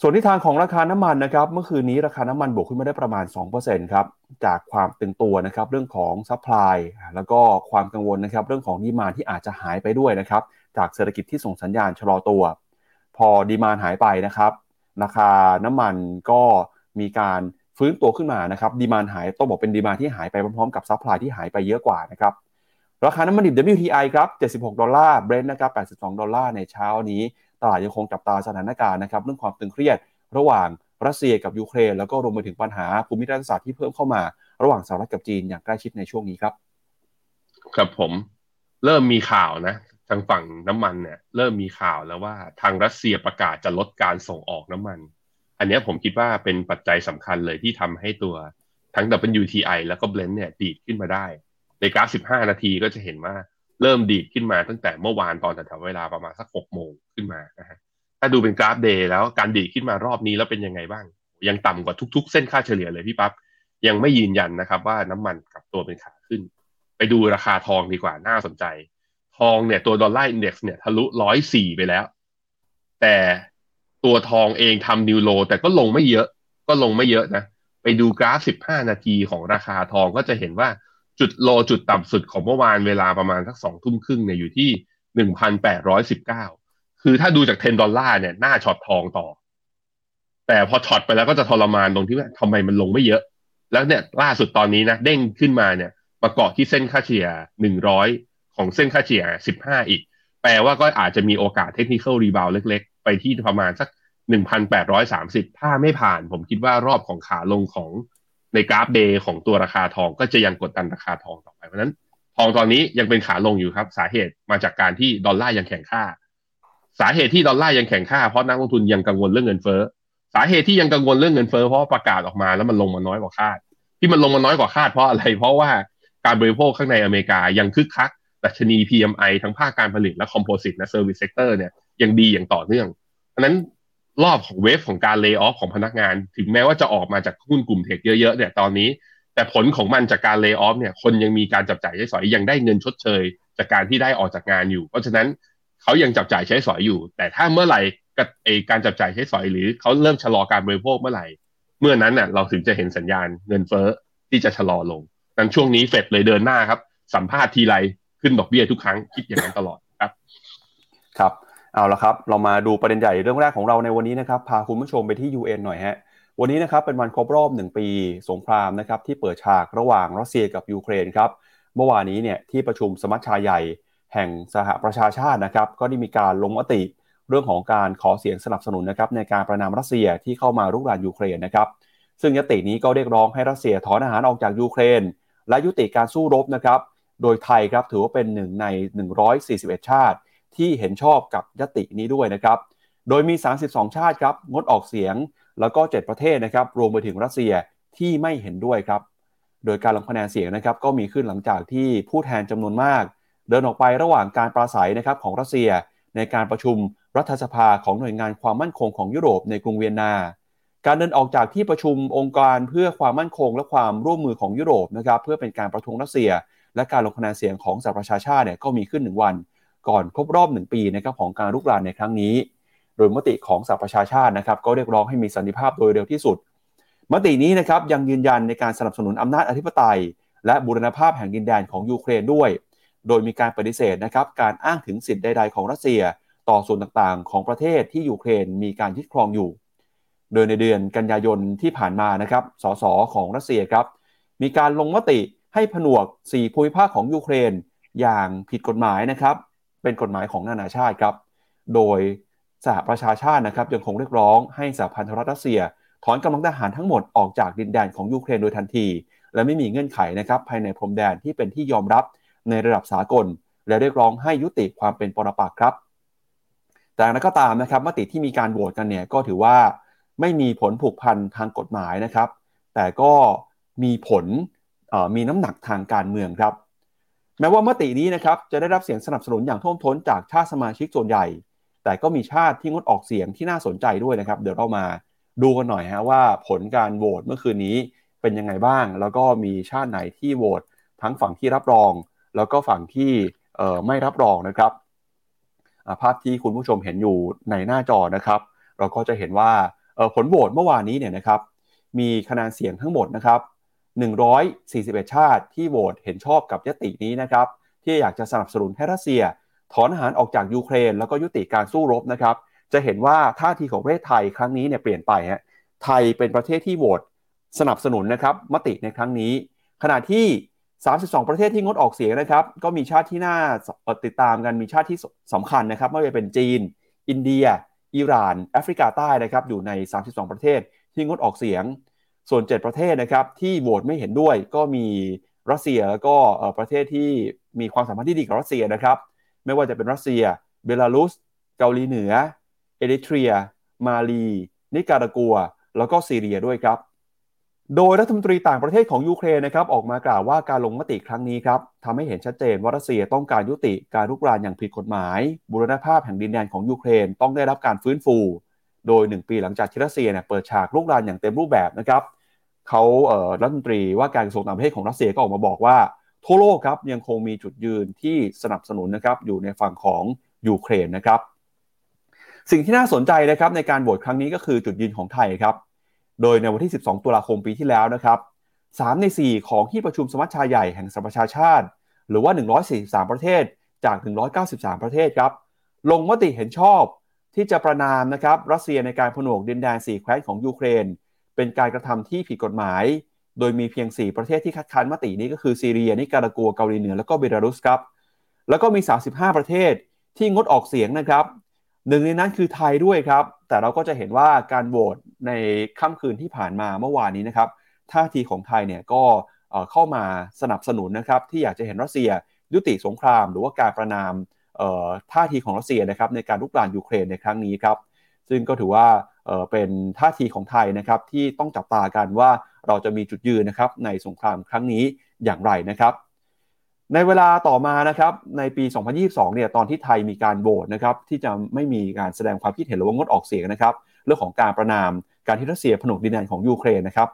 ส่วนทิศทางของราคาน้ำมันนะครับ เมื่อคืนนี้ราคาน้ำมันบวกขึ้นมาได้ประมาณ 2%ครับ จากความตึงตัวนะครับเรื่องของ supply แล้วก็ความกังวลนะครับเรื่องของ demand ที่อาจจะหายไปด้วยนะครับจากเศรษฐกิจที่ส่งสัญญาณชะลอตัว พอ demand หายไปนะครับราคาน้ำมันก็มีการฟื้นตัวขึ้นมานะครับ demand หายต้องบอกเป็น demand ที่หายไปพร้อมๆกับ supply ที่หายไปเยอะกว่านะครับ ราคาน้ำมันดิบ WTI ครับ 76 ดอลลาร์ เบรนท์นะครับ 82 ดอลลาร์ในเช้านี้ ตลาดยังคงจับตาสถานการณ์นะครับเรื่องความตึงเครียดระหว่างรัสเซียกับยูเครน แล้วก็รวมไปถึงปัญหาภูมิรัฐศาสตร์ที่เพิ่มเข้ามา ระหว่างสหรัฐกับจีนอย่างใกล้ชิดในช่วงนี้ครับ ครับผมเริ่มมีข่าวนะทางฝั่งน้ำมันเนี่ยเริ่มมีข่าวแล้วว่าทางรัสเซียประกาศจะลดการส่งออกน้ำมัน อันนี้ผมคิดว่าเป็นปัจจัยสำคัญเลยที่ทำให้ตัวทั้ง WTI แล้วก็ Brent เนี่ยดีดขึ้นมาได้ ในกราฟ 15 นาทีก็จะเห็นว่าเริ่มดีดขึ้นมาตั้งแต่เมื่อวานตอนแถวเวลาประมาณสัก 6 โมงขึ้นมานะฮะถ้าดูเป็นกราฟ day แล้วการดีดขึ้นมารอบนี้แล้วเป็นยังไงบ้าง ยังต่ำกว่าทุก ๆ เส้นค่าเฉลี่ยเลยพี่ปั๊บยังไม่ยืนยันนะครับว่าน้ำมันกลับตัวเป็นขาขึ้น ไปดูราคาทองดีกว่าน่าสนใจ ทองเนี่ยตัว dollar index เนี่ยทะลุร้อยสี่ไปแล้ว แต่ตัวทองเองทำนิวโล แต่ก็ลงไม่เยอะ ก็ลงไม่เยอะนะ ไปดูกราฟ15นาทีของราคาทองก็จะเห็นว่า จุดโลจุดต่ำสุดของเมื่อวานเวลาประมาณสักสองทุ่มครึ่งเนี่ยอยู่ที่1,819คือถ้าดูจาก10ดอลลาร์เนี่ยน่าช็อตทองต่อ แต่พอช็อตไปแล้วก็จะทรมานตรงที่ว่าทำไมมันลงไม่เยอะ แล้วเนี่ยล่าสุดตอนนี้นะเด้งขึ้นมาเนี่ยมาเกาะที่เส้นค่าเฉลี่ย100ของเส้นค่าเฉลี่ย15อีก แปลว่าก็อาจจะมีโอกาส technical rebound เล็ก ๆ ไปที่ประมาณสัก1,830ถ้าไม่ผ่านผมคิดว่ารอบของขาลงของ ในกราฟ day ของตัวราคาทองก็จะยังกดดันราคาทองต่อไปเพราะนั้น ทองตอนนี้ยังเป็นขาลงอยู่ครับ สาเหตุมาจากการที่ดอลลาร์ยังแข็งค่า สาเหตุที่ดอลลาร์ยังแข็งค่าเพราะนักลงทุนยังกังวลเรื่องเงินเฟ้อสาเหตุที่ยังกังวลเรื่องเงินเฟ้อเพราะประกาศออกมาแล้วมันลงมาน้อยกว่าคาด ที่มันลงมาน้อยกว่าคาดเพราะอะไร เพราะว่าการบริโภคข้างในอเมริกายังคึกคักดัชนี PMI ทั้งภาคการผลิตและ composite และ service sector เนี่ยยังดีอย่างต่อเนื่องเพราะนั้น รอบของ wave ของการ layoff ของพนักงาน ถึงแม้ว่าจะออกมาจากหุ้นกลุ่ม tech เยอะๆเนี่ยตอนนี้ แต่ผลของมันจากการ layoff เนี่ยคนยังมีการจับจ่ายใช้สอยยังได้เงินชดเชย จากการที่ได้ออกจากงานอยู่ เพราะฉะนั้นเขายังจับจ่ายใช้สอยอยู่ แต่ถ้าเมื่อไหร่กับการจับจ่ายใช้สอยหรือเขาเริ่มชะลอการบริโภคเมื่อไหร่ เมื่อนั้นน่ะเราถึงจะเห็นสัญญาณเงินเฟ้อที่จะชะลอลงนั้นช่วงนี้เฟดเลยเดินหน้าครับ สัมภาษณ์ทีไรขึ้นดอกเบี้ยทุกครั้งคิดอย่างนั้นตลอดครับ ครับ เอาละครับ เรามาดูประเด็นใหญ่เรื่องแรกของเราในวันนี้นะครับ พาคุณผู้ชมไปที่ UN หน่อยฮะ วันนี้นะครับเป็นวันครบรอบหนึ่งปีสงครามนะครับที่เปิดฉากระหว่างรัสเซียกับยูเครนครับ เมื่อวานนี้เนี่ยที่ประชุมสมัชชาใหญ่แห่งสหประชาชาตินะครับ ก็ได้มีการลงมติ เรื่องของการขอเสียงสนับสนุนนะครับในการประนามรัสเซียที่เข้ามารุกรานยูเครนนะครับ ซึ่งยตินี้ก็เรียกร้องให้รัสเซียถอนอาหารออกจากยูเครน และยุติการสู้รบนะครับ โดยไทยครับถือว่าเป็นหนึ่งใน 141 ชาติ ที่เห็นชอบกับยตินี้ด้วยนะครับ โดยมี 32 ชาติครับงดออกเสียงแล้วก็ 7 ประเทศนะครับรวมไปถึงรัสเซียที่ไม่เห็นด้วยครับ โดยการลงคะแนนเสียงนะครับก็มีขึ้นหลังจากที่ผู้แทนจำนวนมาก เดินออกไประหว่างการปราศัยนะครับของรัสเซียในการประชุมรัฐสภาของหน่วยงานความมั่นคงของยุโรปในกรุงเวียนนา การเดินออกจากที่ประชุมองค์การเพื่อความมั่นคงและความร่วมมือของยุโรปนะครับเพื่อเป็นการประท้วงรัสเซีย และการลงคะแนนเสียงของสหประชาชาติเนี่ยก็มีขึ้นหนึ่งวัน ก่อนครบรอบหนึ่งปีนะครับของการรุกรานในครั้งนี้ โดยมติของสหประชาชาตินะครับก็เรียกร้องให้มีสันติภาพโดยเร็วที่สุด มตินี้นะครับยังยืนยันในการสนับสนุนอำนาจอธิปไตย และบูรณภาพแห่งดินแดนของยูเครนด้วย โดยมีการปฏิเสธนะครับการอ้างถึงสิทธิ์ใด ๆ ของรัสเซีย ต่อส่วนต่างๆ ของประเทศที่ยูเครนมีการยึดครองอยู่ โดยในเดือนกันยายนที่ผ่านมานะครับสสของรัสเซียครับมีการลงมติให้ผนวก 4 ภูมิภาคของยูเครนอย่างผิดกฎหมายนะครับ เป็นกฎหมายของนานาชาติครับ โดยสหประชาชาตินะครับยังคงเรียกร้องให้สหพันธรัฐรัสเซีย ถอนกำลังทหารทั้งหมดออกจากดินแดนของยูเครนโดยทันที และไม่มีเงื่อนไขนะครับภายในพรมแดนที่เป็นที่ยอมรับในระดับสากล และเรียกร้องให้ยุติความเป็นปรปักษ์ครับ แต่นั้นก็ตามนะครับมติที่มีการโหวตกันเนี่ยก็ถือว่าไม่มีผลผูกพันทางกฎหมายนะครับ แต่ก็มีผลมีน้ำหนักทางการเมืองครับ แม้ว่ามตินี้นะครับจะได้รับเสียงสนับสนุนอย่างท่วมท้นจากชาติสมาชิกส่วนใหญ่ แต่ก็มีชาติที่งดออกเสียงที่น่าสนใจด้วยนะครับ เดี๋ยวเรามาดูกันหน่อยฮะว่าผลการโหวตเมื่อคืนนี้เป็นยังไงบ้าง แล้วก็มีชาติไหนที่โหวตทั้งฝั่งที่รับรอง แล้วก็ฝั่งที่ไม่รับรองนะครับภาพที่คุณผู้ชมเห็นอยู่ในหน้าจอนะครับ เราก็จะเห็นว่าผลโหวตเมื่อวานนี้เนี่ยนะครับ มีคะแนนเสียงทั้งหมดนะครับ 141 ชาติที่โหวตเห็นชอบกับยตินี้นะครับ ที่อยากจะสนับสนุนให้รัสเซีย ถอนอาหารออกจากยูเครน แล้วก็ยุติการสู้รบนะครับ จะเห็นว่าท่าทีของประเทศไทยครั้งนี้เนี่ยเปลี่ยนไปฮะไทยเป็นประเทศที่โหวตสนับสนุนนะครับมติในครั้งนี้ ขณะที่ 32 ประเทศที่งดออกเสียงนะครับ ก็มีชาติที่น่าติดตามกันมีชาติที่สำคัญนะครับไม่ว่าจะเป็นจีน อินเดีย อิหร่าน แอฟริกาใต้นะครับอยู่ใน 32 ประเทศที่งดออกเสียง ส่วน 7 ประเทศนะครับที่โหวตไม่เห็นด้วยก็มีรัสเซียแล้วก็ประเทศที่มีความสัมพันธ์ที่ดีกับรัสเซียนะครับ ไม่ว่าจะเป็นรัสเซีย เบลารุส เกาหลีเหนือ เอริเทรีย มาลี นิการากัว แล้วก็ซีเรียด้วยครับ โดยรัฐมนตรีต่างประเทศของยูเครนนะครับออกมากล่าวว่าการลงมติครั้งนี้ครับทำให้เห็นชัดเจนว่ารัสเซียต้องการยุติการรุกรานอย่างผิดกฎหมายบูรณภาพแห่งดินแดนของยูเครนต้องได้รับการฟื้นฟู โดย 1 ปีหลังจากที่รัสเซียเนี่ยเปิดฉากรุกรานอย่างเต็มรูปแบบนะครับเขารัฐมนตรีว่าการกระทรวงต่างประเทศของรัสเซียก็ออกมาบอกว่า ทั่วโลกครับยังคงมีจุดยืนที่สนับสนุนนะครับอยู่ในฝั่งของยูเครนนะครับ สิ่งที่น่าสนใจนะครับในการโหวตครั้งนี้ก็คือจุดยืนของไทยครับ โดยในวันที่ 12 ตุลาคมปีที่แล้วนะครับ3ใน 4 ของที่ประชุมสมัชชาใหญ่แห่งสหประชาชาติ หรือว่า 143 ประเทศจาก 193 ประเทศครับ ลงมติเห็นชอบ ที่จะประนามนะครับรัสเซียในการผนวกดินแดน4แคว้นของยูเครน เป็นการกระทำที่ผิดกฎหมาย โดยมีเพียง 4 ประเทศที่คัดค้านมตินี้ก็คือซีเรียนิการากัวเกาหลีเหนือแล้วก็เบลารุสครับแล้วก็มี 35 ประเทศที่งดออกเสียงนะครับหนึ่งในนั้นคือไทยด้วยครับ แต่เราก็จะเห็นว่าการโหวตในค่ำคืนที่ผ่านมาเมื่อวานนี้นะครับท่าทีของไทยเนี่ยก็เข้ามาสนับสนุนนะครับที่อยากจะเห็นรัสเซียยุติสงคราม หรือว่าการประนาม ท่าทีของรัสเซียนะครับในการลุกรานยูเครนในครั้งนี้ครับ ซึ่งก็ถือว่าเป็นท่าทีของไทยนะครับที่ต้องจับตากันว่าเราจะมีจุดยืนนะครับในสงครามครั้งนี้อย่างไรนะครับ ในเวลาต่อมานะครับในปี 2022 เนี่ยตอนที่ไทยมีการโหวตนะครับที่จะไม่มีการแสดงความคิดเห็นหรือว่างดออกเสียงนะครับเรื่องของการประนามการที่รัสเซียผนวกดินแดนของยูเครนนะครับ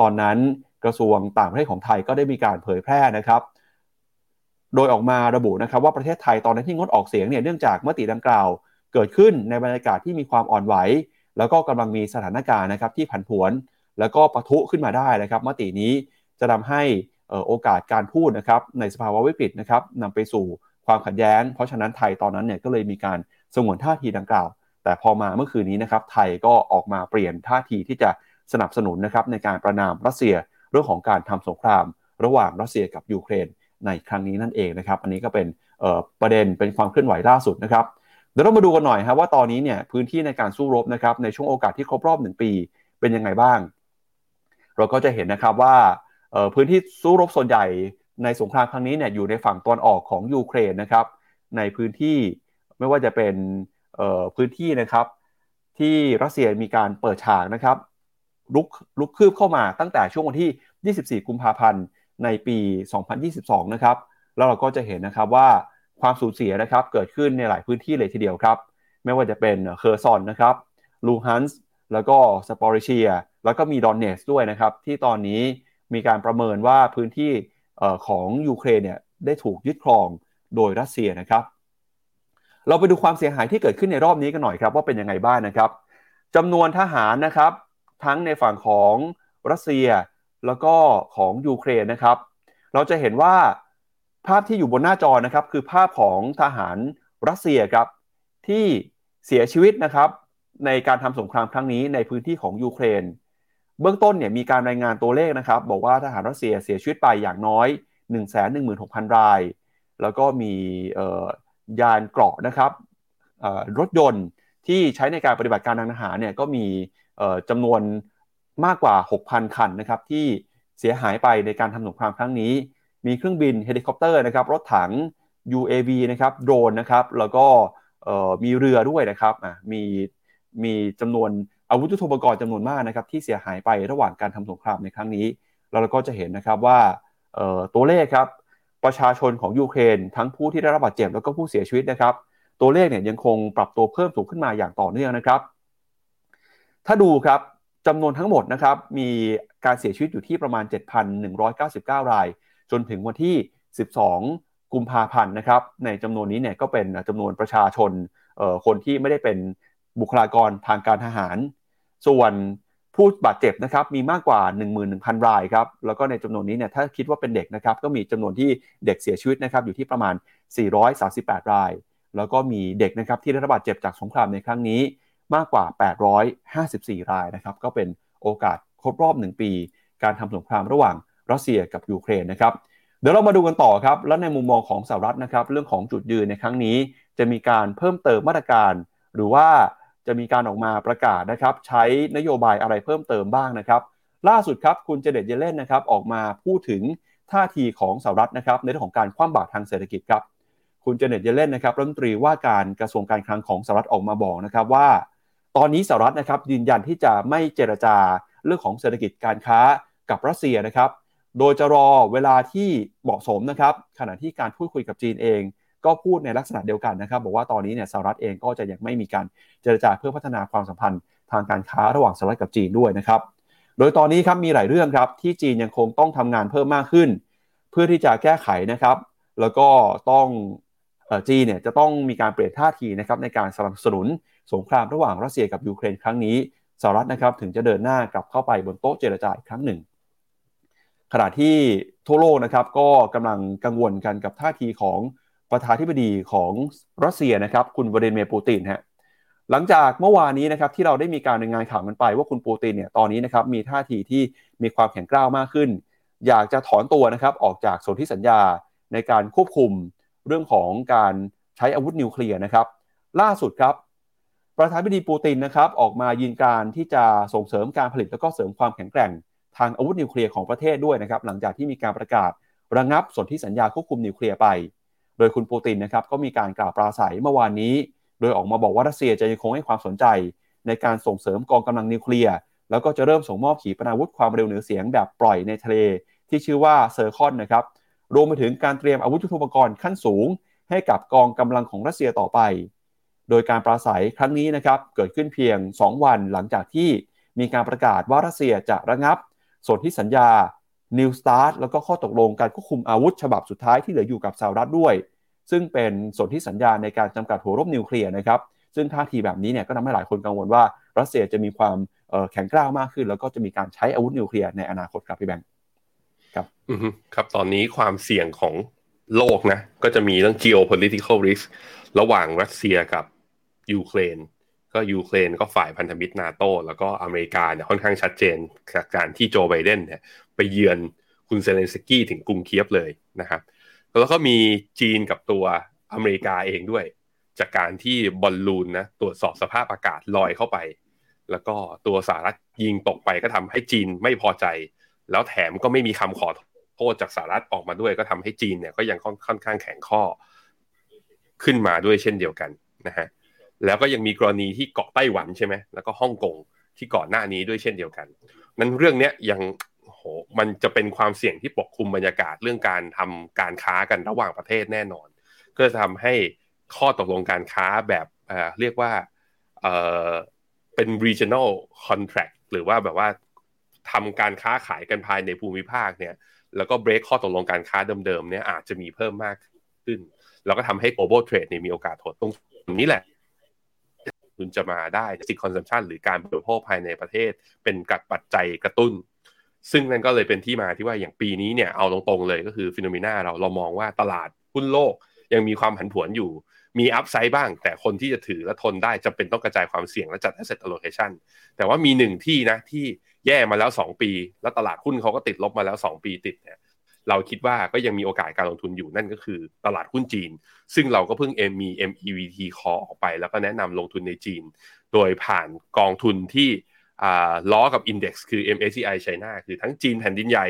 ตอนนั้นกระทรวงต่างประเทศของไทยก็ได้มีการเผยแพร่นะครับ โดยออกมาระบุนะครับว่าประเทศไทยตอนนั้นที่งดออกเสียงเนี่ยเนื่องจากมติดังกล่าว เกิดขึ้นในบรรยากาศที่มีความอ่อนไหว แล้วก็กำลังมีสถานการณ์นะครับที่ผันผวน แล้วก็ปะทุขึ้นมาได้นะครับ มตินี้จะทำให้โอกาสการพูดนะครับในสภาวะวิกฤตนะครับนำไปสู่ความขัดแย้ง เพราะฉะนั้นไทยตอนนั้นเนี่ยก็เลยมีการสงวนท่าทีดังกล่าว แต่พอมาเมื่อคืนนี้นะครับไทยก็ออกมาเปลี่ยนท่าทีที่จะสนับสนุนนะครับในการประนามรัสเซียเรื่องของการทำสงคราม ระหว่างรัสเซียกับยูเครน ในครั้งนี้นั่นเองนะครับ อันนี้ก็เป็นประเด็นเป็นความเคลื่อนไหวล่าสุดนะครับเดี๋ยวเรามาดูกันหน่อยครับว่าตอนนี้เนี่ยพื้นที่ในการสู้รบนะครับในช่วงโอกาสที่ครบรอบหนึ่งปีเป็นยังไงบ้าง เราก็จะเห็นนะครับว่าพื้นที่สู้รบส่วนใหญ่ในสงครามครั้งนี้เนี่ยอยู่ในฝั่งตอนออกของยูเครนนะครับ ในพื้นที่ไม่ว่าจะเป็นพื้นที่นะครับ ที่รัสเซียมีการเปิดฉากนะครับลุกลุกคืบเข้ามาตั้งแต่ช่วงวันที่ 24 กุมภาพันธ์ ในปี 2022 นะครับ แล้วเราก็จะเห็นนะครับว่าความสูญเสียนะครับเกิดขึ้นในหลายพื้นที่เลยทีเดียวครับ ไม่ว่าจะเป็นเคอร์ซอนนะครับลูฮันสก์แล้วก็ซาปอริซเซีย แล้วก็มีโดเนตสก์ด้วยนะครับ ที่ตอนนี้มีการประเมินว่าพื้นที่ของยูเครนเนี่ยได้ถูกยึดครองโดยรัสเซียนะครับ เราไปดูความเสียหายที่เกิดขึ้นในรอบนี้กันหน่อยครับ ว่าเป็นยังไงบ้างนะครับจำนวนทหารนะครับ ทั้งในฝั่งของรัสเซีย แล้วก็ของยูเครนนะครับ เราจะเห็นว่าภาพที่อยู่บนหน้าจอนะครับ คือภาพของทหารรัสเซียครับที่เสียชีวิตนะครับ ในการทำสงครามครั้งนี้ในพื้นที่ของยูเครน เบื้องต้นเนี่ยมีการรายงานตัวเลขนะครับ บอกว่าทหารรัสเซียเสียชีวิตไปอย่างน้อย 1 1 6 0 0 0 ราย แล้วก็มียานเกราะนะครับรถยนต์ที่ใช้ในการปฏิบัติการทางทหารเนี่ยก็มีจำนวน มากกว่า 6,000 คันนะครับที่เสียหายไปในการทำสงครามครั้งนี้ มีเครื่องบินเฮลิคอปเตอร์นะครับรถถัง UAV นะครับโดรนนะครับแล้วก็มีเรือด้วยนะครับมีมีจำนวนอาวุธยุทโธปกรณ์จำนวนมากนะครับที่เสียหายไประหว่างการทำสงครามในครั้งนี้ เราก็จะเห็นนะครับว่าตัวเลขครับประชาชนของยูเครนทั้งผู้ที่ได้รับบาดเจ็บแล้วก็ผู้เสียชีวิตนะครับ ตัวเลขเนี่ยยังคงปรับตัวเพิ่มสูงขึ้นมาอย่างต่อเนื่องนะครับ ถ้าดูครับ จำนวนทั้งหมดนะครับมีการเสียชีวิตอยู่ที่ประมาณ 7,199 ราย จนถึงวันที่ 12 กุมภาพันธ์นะครับในจำนวนนี้เนี่ยก็เป็นจำนวนประชาชนคนที่ไม่ได้เป็นบุคลากรทางการทหาร ส่วนผู้บาดเจ็บนะครับมีมากกว่า 11,000 รายครับแล้วก็ในจำนวนนี้เนี่ยถ้าคิดว่าเป็นเด็กนะครับก็มีจำนวนที่เด็กเสียชีวิตนะครับอยู่ที่ประมาณ 438 ราย แล้วก็มีเด็กนะครับที่ได้รับบาดเจ็บจากสงครามในครั้งนี้ มากกว่า 854 รายนะครับ ก็เป็นโอกาสครบรอบ 1 ปี การทำสงครามระหว่างรัสเซียกับยูเครนนะครับ เดี๋ยวเรามาดูกันต่อครับ แล้วในมุมมองของสหรัฐนะครับ เรื่องของจุดยืนในครั้งนี้ จะมีการเพิ่มเติมมาตรการ หรือว่าจะมีการออกมาประกาศนะครับ ใช้นโยบายอะไรเพิ่มเติมบ้างนะครับ ล่าสุดครับคุณเจเดตเยเลนนะครับออกมาพูดถึงท่าทีของสหรัฐนะครับในเรื่องของการคว่ำบาตรทางเศรษฐกิจครับคุณเจเนตเยเลนนะครับรัฐมนตรีว่าการกระทรวงการคลังของสหรัฐออกมาบอกนะครับว่า ตอนนี้สหรัฐนะครับยืนยันที่จะไม่เจรจาเรื่องของเศรษฐกิจการค้ากับรัสเซียนะครับ โดยจะรอเวลาที่เหมาะสมนะครับ ขณะที่การพูดคุยกับจีนเอง ก็พูดในลักษณะเดียวกันนะครับ บอกว่าตอนนี้เนี่ยสหรัฐเองก็จะยังไม่มีการเจรจาเพื่อพัฒนาความสัมพันธ์ทางการค้าระหว่างสหรัฐกับจีนด้วยนะครับ โดยตอนนี้ครับมีหลายเรื่องครับที่จีนยังคงต้องทำงานเพิ่มมากขึ้น เพื่อที่จะแก้ไขนะครับ แล้วก็ต้องจีนเนี่ยจะต้องมีการเปลี่ยนท่าทีนะครับในการสนับสนุน สงครามระหว่างรัสเซียกับยูเครนครั้งนี้สหรัฐนะครับถึงจะเดินหน้ากลับเข้าไปบนโต๊ะเจรจาอีกครั้งหนึ่ง ขณะที่ทั่วโลกนะครับก็กำลังกังวลกันกับท่าทีของประธานธิบดีของรัสเซียนะครับคุณวลาดิเมียร์ปูตินฮะหลังจากเมื่อวานนี้นะครับที่เราได้มีการรายงานข่าวกันไป ว่าคุณปูตินเนี่ยตอนนี้นะครับมีท่าทีที่มีความแข็งกร้าวมากขึ้น อยากจะถอนตัวนะครับออกจากสนธิสัญญาในการควบคุมเรื่องของการใช้อาวุธนิวเคลียร์นะครับ ล่าสุดครับ ประธานาธิบดีปูตินนะครับออกมายืนการที่จะส่งเสริมการผลิตแล้วก็เสริมความแข็งแกร่งทางอาวุธนิวเคลียร์ของประเทศด้วยนะครับหลังจากที่มีการประกาศระงับสนธิสัญญาควบคุมนิวเคลียร์ไป โดยคุณปูตินนะครับก็มีการกล่าวปราศรัยเมื่อวานนี้ โดยออกมาบอกว่ารัสเซียจะยังคงให้ความสนใจ ในการส่งเสริมกองกำลังนิวเคลียร์แล้วก็จะเริ่มส่งมอบขีปนาวุธความเร็วเหนือเสียงแบบปล่อยในทะเล ที่ชื่อว่าเซอร์คอนนะครับรวมไปถึงการเตรียมอาวุธยุทโธปกรณ์ขั้นสูง ให้กับกองกำลังของรัสเซียต่อไป โดยการปราศัยครั้งนี้นะครับเกิดขึ้นเพียง 2 วันหลังจากที่มีการประกาศว่ารัสเซียจะระงับสนธิสัญญา New START แล้วก็ข้อตกลงการควบคุมอาวุธ ฉบับสุดท้ายที่เหลืออยู่กับสหรัฐด้วย ซึ่งเป็นสนธิสัญญาในการจำกัดหัวรบนิวเคลียร์นะครับซึ่งท่าทีแบบนี้เนี่ยก็ทำให้หลายคนกังวลว่ารัสเซียจะมีความแข็งกร้าวมากขึ้น แล้วก็จะมีการใช้อาวุธนิวเคลียร์ในอนาคตครับพี่แบงค์ครับอืครับตอนนี้ความเสี่ยงของโลกนะก็จะมีเรื่อง geopolitical risk ระหว่างรัสเซียกับ ยูเครนก็ยูเครนก็ฝ่ายพันธมิตรนาโตแล้วก็อเมริกาเนี่ยค่อนข้างชัดเจนจากการที่โจไบเดนเนี่ยไปเยือนคุณเซเลนสกี้ถึงกรุงเคียฟเลยนะครับแล้วก็มีจีนกับตัวอเมริกาเองด้วย จากการที่บอลลูนนะตรวจสอบสภาพอากาศลอยเข้าไป แล้วก็ตัวสหรัฐยิงตกไปก็ทำให้จีนไม่พอใจ แล้วแถมก็ไม่มีคำขอโทษจากสหรัฐออกมาด้วย ก็ทำให้จีนเนี่ยก็ยังค่อนข้างแข็งข้อขึ้นมาด้วยเช่นเดียวกันนะฮะ แล้วก็ยังมีกรณีที่เกาะไต้หวันใช่ไหมแล้วก็ฮ่องกงที่ก่อนหน้านี้ด้วยเช่นเดียวกัน นั้นเรื่องนี้ยังโหมันจะเป็นความเสี่ยงที่ปกคลุมบรรยากาศเรื่องการทำการค้ากันระหว่างประเทศแน่นอน ก็จะทำให้ข้อตกลงการค้าแบบเอ่อเรียกว่าเอ่อเป็น regional contract หรือว่าแบบว่าทำการค้าขายกันภายในภูมิภาคเนี่ย แล้วก็เบรกข้อตกลงการค้าเดิมๆเนี่ยอาจจะมีเพิ่มมากขึ้น แล้วก็ทำให้ global trade เนี่ยมีโอกาสถดตรงนี้แหละ คุณจะมาได้สิคอนซัมชันหรือการบริโภคภายในประเทศ เป็นกัดปัจจัยกระตุ้น ซึ่งนั่นก็เลยเป็นที่มาที่ว่าอย่างปีนี้เนี่ยเอาตรงๆเลยก็คือฟิโนเมนาเราเรามองว่าตลาดหุ้นโลกยังมีความผันผวนอยู่มีอัพไซด์บ้าง แต่คนที่จะถือและทนได้จะเป็นต้องกระจายความเสี่ยงและจัด asset allocation แต่ว่ามีหนึ่งที่นะที่แย่มาแล้ว 2 ปี แล้วตลาดหุ้นเขาก็ติดลบมาแล้ว 2 ปีติดเนี่ย เราคิดว่าก็ยังมีโอกาสการลงทุนอยู่นั่นก็คือตลาดหุ้นจีน ซึ่งเราก็เพิ่งมี MEVT call ออกไป แล้วก็แนะนำลงทุนในจีน โดยผ่านกองทุนที่ล้อกับ Index คือ MSCI China คือทั้งจีนแผ่นดินใหญ่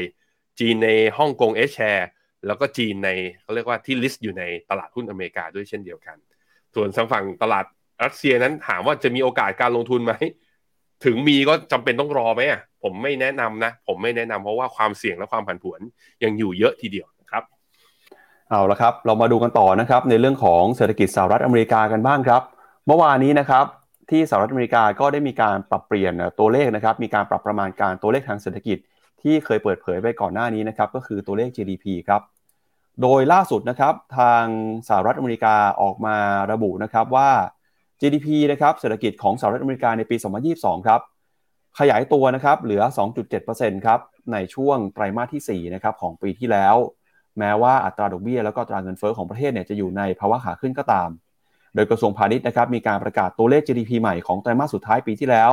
จีนในฮ่องกงเอชแชร์แล้วก็จีนในเขาเรียกว่าที่ลิสต์อยู่ในตลาดหุ้นอเมริกาด้วยเช่นเดียวกัน ส่วนทางฝั่งตลาดรัสเซียนั้นถามว่าจะมีโอกาสการลงทุนไหม ถึงมีก็จำเป็นต้องรอไหมอะผมไม่แนะนำนะ ผมไม่แนะนำเพราะว่าความเสี่ยงและความผันผวนยังอยู่เยอะทีเดียวนะครับเอาละครับ เรามาดูกันต่อนะครับ ในเรื่องของเศรษฐกิจสหรัฐอเมริกากันบ้างครับ เมื่อวานนี้นะครับที่สหรัฐอเมริกาก็ได้มีการปรับเปลี่ยนตัวเลขนะครับ มีการปรับประมาณการตัวเลขทางเศรษฐกิจ ที่เคยเปิดเผยไปก่อนหน้านี้นะครับก็คือตัวเลข GDP ครับโดยล่าสุดนะครับทางสหรัฐอเมริกาออกมาระบุนะครับว่า GDP นะครับเศรษฐกิจของสหรัฐอเมริกาในปี 2022 ครับขยายตัวนะครับเหลือ 2.7%ครับในช่วงไตรมาสที่4นะครับของปีที่แล้ว แม้ว่าอัตราดอกเบี้ยแล้วก็อัตราเงินเฟ้อของประเทศเนี่ยจะอยู่ในภาวะขาขึ้นก็ตาม โดยกระทรวงพาณิชย์นะครับมีการประกาศตัวเลข GDP ใหม่ของไตรมาสสุดท้ายปีที่แล้ว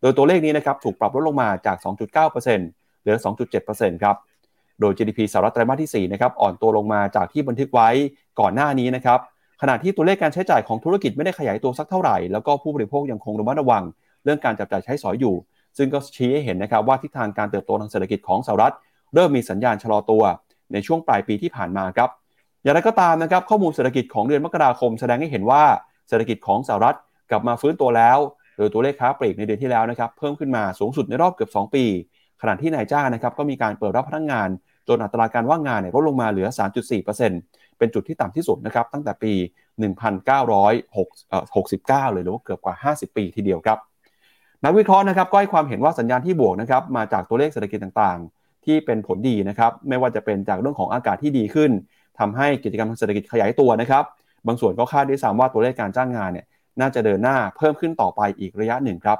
โดยตัวเลขนี้นะครับถูกปรับลดลงมาจาก 2.9%เหลือ 2.7%ครับโดย GDP สหรัฐไตรมาสที่4นะครับอ่อนตัวลงมาจากที่บันทึกไว้ก่อนหน้านี้นะครับ ขณะที่ตัวเลขการใช้จ่ายของธุรกิจไม่ได้ขยายตัวสักเท่าไหร่ แล้วก็ผู้บริโภคยังคงระมัดระวัง เรื่องการจับจ่ายใช้สอยอยู่ ซึ่งก็ชี้ให้เห็นนะครับว่าทิศทางการเติบโตทางเศรษฐกิจของสหรัฐ เริ่มมีสัญญาณชะลอตัวในช่วงปลายปีที่ผ่านมาครับ อย่างไรก็ตามนะครับข้อมูลเศรษฐกิจของเดือนมกราคมแสดงให้เห็นว่าเศรษฐกิจของสหรัฐกลับมาฟื้นตัวแล้ว โดยตัวเลขค้าปลีกในเดือนที่แล้วนะครับเพิ่มขึ้นมาสูงสุดในรอบเกือบ 2 ปี ขณะที่นายจ้างนะครับก็มีการเปิดรับพนักงงาน จนอัตราการว่างงานเนี่ยลดลงมาเหลือ 3.4%เเป็นจุดที่ต่ำที่สุดนะครับตั้งแต่ปี 1969 เลยหรือว่าเกือบกว่า 50 ปีทีเดียวครับนักวิเคราะห์นะครับก็ให้ความเห็นว่าสัญญาณที่บวกนะครับมาจากตัวเลขเศรษฐกิจต่างๆ ที่เป็นผลดีนะครับไม่ว่าจะเป็นจากเรื่องของอากาศที่ดีขึ้นทำให้กิจกรรมทางเศรษฐกิจขยายตัวนะครับบางส่วนก็คาดด้วยซ้ำว่าตัวเลขการจ้างงานเนี่ยน่าจะเดินหน้าเพิ่มขึ้นต่อไปอีกระยะหนึ่งครับ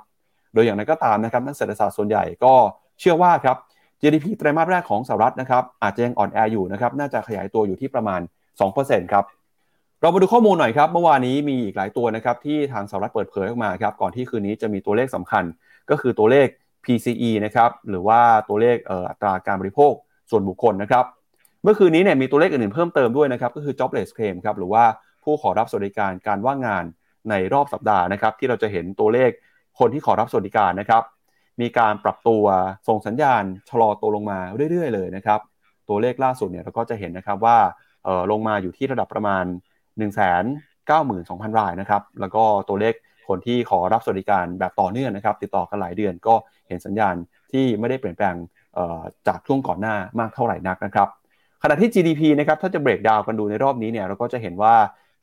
โดยอย่างไรก็ตามนะครับนักเศรษฐศาสตร์ส่วนใหญ่ก็เชื่อว่าครับ GDP ไตรมาสแรกของสหรัฐนะครับอาจจะยังอ่อนแออยู่นะครับน่าจะขยายตัวอยู่ที่ประมาณ 2%ครับเรามาดูข้อมูลหน่อยครับเมื่อวานนี้มีอีกหลายตัวนะครับที่ทางสหรัฐเปิดเผยออกมาครับก่อนที่คืนนี้จะมีตัวเลขสำคัญ ก็คือตัวเลข PCE นะครับหรือว่าตัวเลขอัตราการบริโภคส่วนบุคคลนะครับเมื่อคืนนี้เนี่ยมีตัวเลขอื่นๆเพิ่มเติมด้วยนะครับก็คือ jobless claim ครับหรือว่าผู้ขอรับสวัสดิการการว่างงานในรอบสัปดาห์นะครับที่เราจะเห็นตัวเลขคนที่ขอรับสวัสดิการนะครับมีการปรับตัวส่งสัญญาณชะลอตัวลงมาเรื่อยๆ เลยนะครับตัวเลขล่าสุดเนี่ยเราก็จะเห็นนะครับว่า ลงมาอยู่ที่ระดับประมาณ 192,000 รายนะครับ แล้วก็ตัวเลขคนที่ขอรับสวัสดิการแบบต่อเนื่องนะครับ ติดต่อกันหลายเดือนก็เห็นสัญญาณที่ไม่ได้เปลี่ยนแปลงจากช่วงก่อนหน้ามากเท่าไหร่นักนะครับขณะที่ GDP นะครับถ้าจะเบรกดาวกันดูในรอบนี้เนี่ยเราก็จะเห็นว่า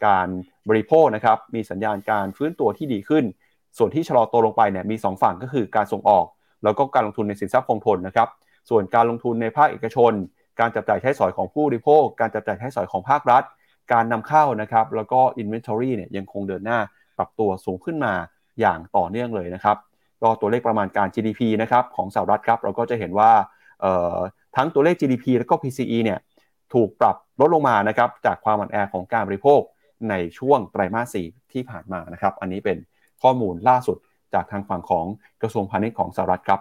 การบริโภคนะครับมีสัญญาณการฟื้นตัวที่ดีขึ้น ส่วนที่ชะลอตัวลงไปเนี่ยมี 2 ฝั่งก็คือการส่งออก แล้วก็การลงทุนในสินทรัพย์คงทนนะครับส่วนการลงทุนในภาคเอกชน การจับจ่ายใช้สอยของผู้บริโภค การจับจ่ายใช้สอยของภาครัฐ การนำเข้านะครับ แล้วก็ Inventory เนี่ยยังคงเดินหน้าปรับตัวสูงขึ้นมาอย่างต่อเนื่องเลยนะครับ ก็ตัวเลขประมาณการ GDP นะครับของสหรัฐครับ เราก็จะเห็นว่าทั้งตัวเลข GDP แล้วก็ PCE เนี่ยถูกปรับลดลงมานะครับจากความอ่อนแอของการบริโภคในช่วงไตรมาสสี่ที่ผ่านมานะครับ อันนี้เป็นข้อมูลล่าสุดจากทางฝั่งของกระทรวงพาณิชย์ของสหรัฐครับ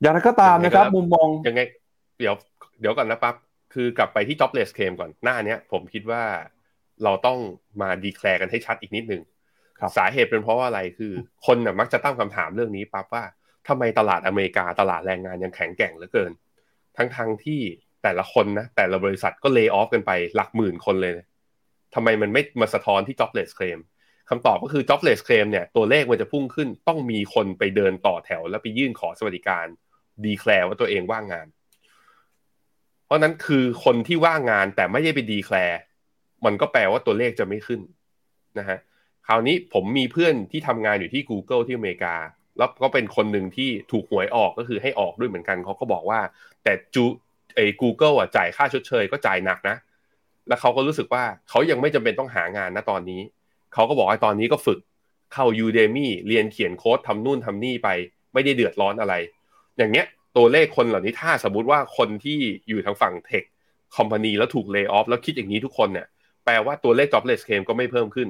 อย่างไรก็ตามนะครับ มุมมองยังไง เดี๋ยวเดี๋ยวก่อนนะปั๊บคือกลับไปที่ jobless claim ก่อนหน้านี้ผมคิดว่าเราต้องมาดีแคลร์กันให้ชัดอีกนิดนึงสาเหตุเป็นเพราะว่าอะไรคือ คนน่ะมักจะตั้งคำถามเรื่องนี้ปั๊บว่าทำไมตลาดอเมริกาตลาดแรงงานยังแข็งแกร่งเหลือเกิน ทั้งทางที่แต่ละคนนะแต่ละบริษัทก็เลิกออฟกันไปหลักหมื่นคนเลยทำไมมันไม่มาสะท้อนที่ jobless claim คำตอบก็คือ jobless claim เนี่ยตัวเลขมันจะพุ่งขึ้น ต้องมีคนไปเดินต่อแถว แล้วไปยื่นขอสวัสดิการ ดีแคลร์ว่าตัวเองว่างงาน เพราะนั้นคือคนที่ว่างงานแต่ไม่ได้ไปดีแคลร์มันก็แปลว่าตัวเลขจะไม่ขึ้นนะฮะคราวนี้ผมมีเพื่อนที่ทำงานอยู่ที่ Google ที่อเมริกา แล้วก็เป็นคนหนึ่งที่ถูกหวยออกก็คือให้ออกด้วยเหมือนกันเขาก็บอกว่า แต่จูไอ้ Google อะจ่ายค่าชดเชยก็จ่ายหนักนะ แล้วเขาก็รู้สึกว่าเขายังไม่จำเป็นต้องหางานนะตอนนี้ เขาก็บอกว่าตอนนี้ก็ฝึกเข้า Udemy เรียนเขียนโค้ดทำนู่นทำนี่ไป ไม่ได้เดือดร้อนอะไร อย่างเงี้ย ตัวเลขคนเหล่านี้ถ้าสมมุติว่าคนที่อยู่ทางฝั่งเทคคอมพานีแล้วถูกเลิกออฟแล้วคิดอย่างนี้ทุกคนเนี่ยแปลว่าตัวเลข jobless claim ก็ไม่เพิ่มขึ้น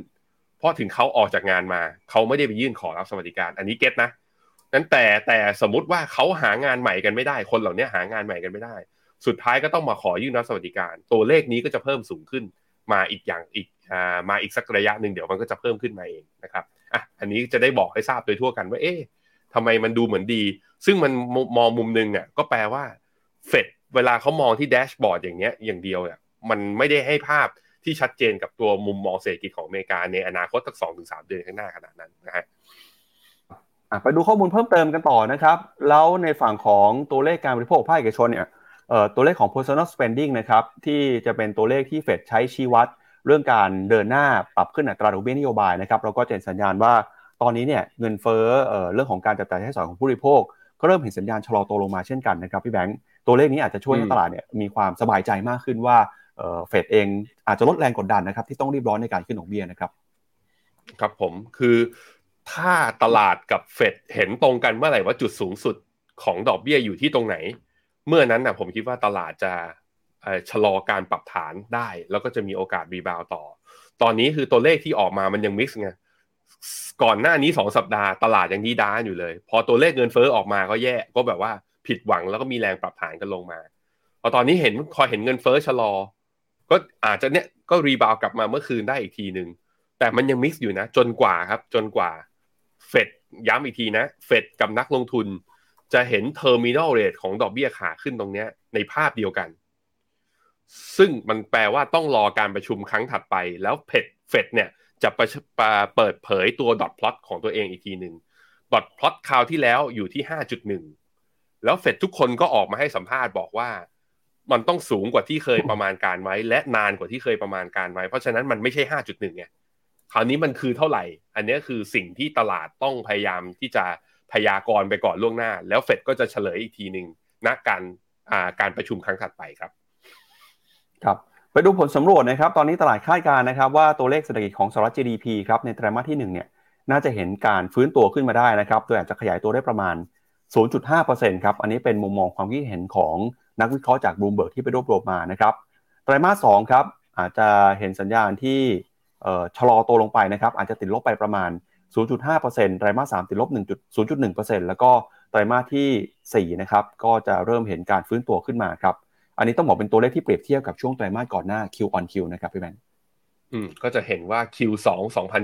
เพราะถึงเขาออกจากงานมา เขาไม่ได้ไปยื่นขอรับสวัสดิการ อันนี้เก็ตนะนั้นแต่แต่สมมติว่าเขาหางานใหม่กันไม่ได้ คนเหล่านี้หางานใหม่กันไม่ได้ สุดท้ายก็ต้องมาขอยื่นรับสวัสดิการ ตัวเลขนี้ก็จะเพิ่มสูงขึ้นมาอีกอย่างอีกอ่ามาอีกสักระยะหนึ่งเดี๋ยวมันก็จะเพิ่มขึ้นมาเองนะครับอะอันนี้จะได้บอกให้ทราบโดยทั่วกันว่าเอ๊ะ ทำไมมันดูเหมือนดี ซึ่งมันมองมุมนึงเนี่ยก็แปลว่าเฟดเวลาเขามองที่แดชบอร์ดอย่างเนี้ยอย่างเดียวเนี่ยมันไม่ได้ให้ภาพที่ชัดเจนกับตัวมุมมองเศรษฐกิจของอเมริกาในอนาคตสักสองถึงสามเดือนข้างหน้าขนาดนั้นนะฮะไปดูข้อมูลเพิ่มเติมกันต่อนะครับ แล้วในฝั่งของตัวเลขการบริโภคภาคเอกชนเนี่ยตัวเลขของ personal spending นะครับที่จะเป็นตัวเลขที่เฟดใช้ชี้วัด เรื่องการเดินหน้าปรับขึ้นอัตราดอกเบี้ยนโยบายนะครับเราก็จะเห็นสัญญาณว่า ตอนนี้เนี่ยเงินเฟ้อเรื่องของการจับจ่ายใช้สอยของผู้บริโภค ก็เริ่มเห็นสัญญาณชะลอตัวลงมาเช่นกันนะครับพี่แบงค์ตัวเลขนี้อาจจะช่วยให้ตลาดเนี่ยมีความสบายใจมากขึ้นว่าเฟดเองอาจจะลดแรงกดดันนะครับที่ต้องรีบร้อนในการขึ้นดอกเบี้ยนะครับครับผมคือถ้าตลาดกับเฟดเห็นตรงกันเมื่อไหร่ว่าจุดสูงสุดของดอกเบี้ยอยู่ที่ตรงไหน เมื่อนั้นนะผมคิดว่าตลาดจะชะลอการปรับฐานได้ แล้วก็จะมีโอกาส rebound ต่อ ตอนนี้คือตัวเลขที่ออกมามันยัง mix ไง ก่อนหน้านี้สองสัปดาห์ตลาดยังดีด้านอยู่เลย พอตัวเลขเงินเฟ้อออกมาก็แย่ก็แบบว่าผิดหวังแล้วก็มีแรงปรับฐานกันลงมาพอตอนนี้เห็นคอยเห็นเงินเฟ้อชะลอ ก็อาจจะเนี่ยก็ rebound กลับมาเมื่อคืนได้อีกทีหนึ่งแต่มันยัง mix อยู่นะ จนกว่าครับ จนกว่าเฟดย้ำอีกทีนะเฟดกับนักลงทุน จะเห็น terminal rate ของดอกเบี้ยขาขึ้นตรงเนี้ย ในภาพเดียวกัน ซึ่งมันแปลว่าต้องรอการประชุมครั้งถัดไปแล้วเฟดเฟดเนี่ย จะประเปิดเผยตัว dot plot ของตัวเองอีกทีหนึ่ง dot plot คราวที่แล้วอยู่ที่ 5.1 แล้วเฟดทุกคนก็ออกมาให้สัมภาษณ์บอกว่า มันต้องสูงกว่าที่เคยประมาณการไว้ และนานกว่าที่เคยประมาณการไว้ เพราะฉะนั้นมันไม่ใช่ห้าจุดหนึ่งไงคราวนี้มันคือเท่าไหร่ อันนี้คือสิ่งที่ตลาดต้องพยายามที่จะพยากรณ์ไปก่อนล่วงหน้า แล้วเฟดก็จะเฉลยอีกทีหนึ่งณการการประชุมครั้งถัดไปครับ ครับ ไปดูผลสำรวจนะครับ ตอนนี้ตลาดคาดการณ์นะครับ ว่าตัวเลขเศรษฐกิจของสหรัฐ GDP ครับในไตรมาสที่1เนี่ยน่าจะเห็นการฟื้นตัวขึ้นมาได้นะครับ โดยอาจจะขยายตัวได้ประมาณ 0.5%ครับ อันนี้เป็นมุมมองความคิดเห็นของนักวิเคราะห์จากบลูเบิร์กที่ไปรวบรวมมานะครับ ไตรมาสสองครับอาจจะเห็นสัญญาณที่ชะลอตัวลงไปนะครับ อาจจะติดลบไปประมาณ 0.5%ไตรมาสสามติดลบ 1.0.1%แล้วก็ไตรมาสที่4นะครับก็จะเริ่มเห็นการฟื้นตัวขึ้นมาครับ อันนี้ต้องบอกเป็นตัวเลขที่เปรียบเทียบกับช่วงไตรมาสก่อนหน้า Q on Q นะครับพี่แบงค์อืมก็จะเห็นว่า Q2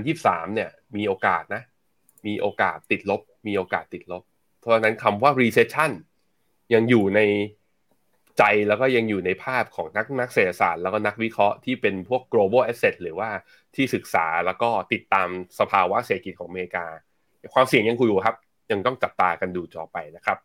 2023 เนี่ย มีโอกาสนะ มีโอกาสติดลบ มีโอกาสติดลบ เพราะฉะนั้นคำว่า recession ยังอยู่ในใจแล้วก็ยังอยู่ในภาพของนักนักเศรษฐศาสตร์แล้วก็นักวิเคราะห์ที่เป็นพวก global asset หรือว่าที่ศึกษาแล้วก็ติดตามสภาวะเศรษฐกิจของอเมริกา ความเสี่ยงยังคุยอยู่ครับ ยังต้องจับตากันดูต่อไปนะครับ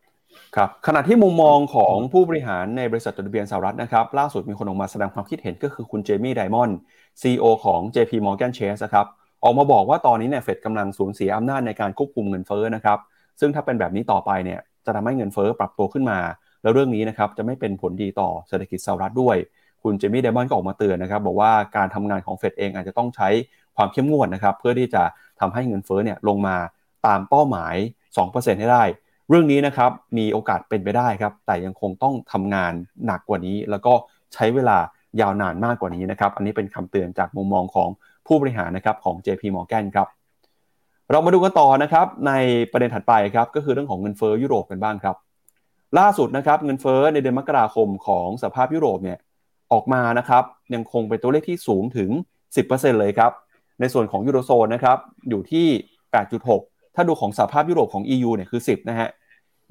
ครับขณะที่มุมมองของผู้บริหารในบริษัทจดทะเบียนสหรัฐนะครับ ล่าสุดมีคนออกมาแสดงความคิดเห็นก็คือคุณเจมี่ไดมอนด์ซีอของ JP Morgan Chase นะครับออกมาบอกว่าตอนนี้เนี่ยเฟดกำลังสูญเสียอำนาจในการควบคุมเงินเฟ้อนะครับซึ่งถ้าเป็นแบบนี้ต่อไปเนี่ยจะทำให้เงินเฟ้อปรับตัวขึ้นมา แล้วเรื่องนี้นะครับจะไม่เป็นผลดีต่อเศรษฐกิจสหรัฐด้วย คุณเจมี่เดมอนด์ก็ออกมาเตือนนะครับบอกว่าการทำงานของเฟดเองอาจจะต้องใช้ความเข้มงวดนะครับเพื่อที่จะทำให้เงินเฟ้อเนี่ยลงมาตามเป้าหมาย 2%ให้ได้ เรื่องนี้นะครับมีโอกาสเป็นไปได้ครับ แต่ยังคงต้องทำงานหนักกว่านี้ แล้วก็ใช้เวลายาวนานมากกว่านี้นะครับ อันนี้เป็นคำเตือนจากมุมมองของผู้บริหารนะครับของ JP Morgan ครับเรามาดูกันต่อนะครับในประเด็นถัดไปครับก็คือเรื่องของเงินเฟ้อยุโรปกันบ้างครับ ล่าสุดนะครับเงินเฟ้อในเดือนมกราคมของสภาพยุโรปเนี่ยออกมานะครับยังคงเป็นตัวเลขที่สูงถึง 10%เลยครับ ในส่วนของยูโรโซนนะครับอยู่ที่ 8.6 ถ้าดูของสภาพยุโรปของ EU เนี่ยคือ 10 นะฮะ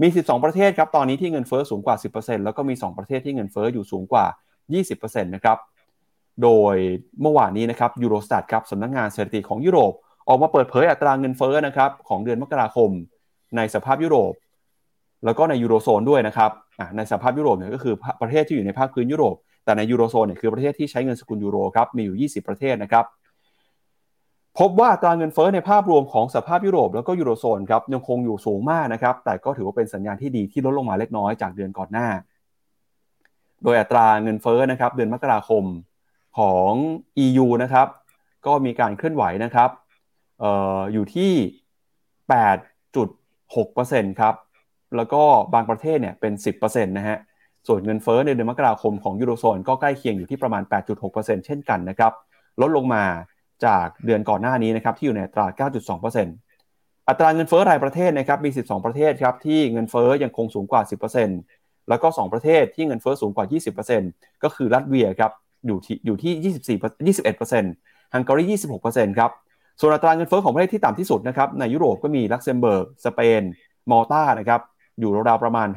มี 12 ประเทศครับตอนนี้ที่เงินเฟ้อสูงกว่า 10%แล้วก็มี 2 ประเทศที่เงินเฟ้ออยู่สูงกว่า 20%นะครับโดยเมื่อวานนี้นะครับ Eurostat ครับสำนักงงานสถิติของยุโรป ออกมาเปิดเผยอัตราเงินเฟ้อนะครับของเดือนมกราคม ในสหภาพยุโรป แล้วก็ในยูโรโซนด้วยนะครับในสหภาพยุโรปเนี่ยก็คือประเทศที่อยู่ในภาคพื้นยุโรป แต่ในยูโรโซนเนี่ยคือประเทศที่ใช้เงินสกุลยูโรครับมีอยู่ 20 ประเทศนะครับ พบว่าอัตราเงินเฟ้อในภาพรวมของสหภาพยุโรปแล้วก็ยูโรโซนครับยังคงอยู่สูงมากนะครับ แต่ก็ถือว่าเป็นสัญญาณที่ดีที่ลดลงมาเล็กน้อยจากเดือนก่อนหน้า โดยอัตราเงินเฟ้อนะครับ เดือนมกราคมของ EU นะครับ ก็มีการเคลื่อนไหวนะครับอออยู่ที่ 8.6%ครับ แล้วก็บางประเทศเนี่ยเป็น 10%นะฮะ ส่วนเงินเฟ้อในเดือนมกราคมของยูโรโซนก็ใกล้เคียงอยู่ที่ประมาณ 8.6%เช่นกันนะครับ ลดลงมา จากเดือนก่อนหน้านี้นะครับที่อยู่ในอัตรา 9.2%อัตราเงินเฟ้อรายประเทศนะครับมี 12 ประเทศครับที่เงินเฟ้อยังคงสูงกว่า 10%แล้วก็ 2 ประเทศที่เงินเฟ้อสูงกว่า 20%ก็คือลัตเวียครับอยู่ที่อยู่ที่ 24 21%ฮังการี 26%ครับส่วนอัตราเงินเฟ้อของประเทศที่ต่ำที่สุดนะครับในยุโรปก็มีลักเซมเบิร์กสเปนมอลตานะครับอยู่ราวๆประมาณ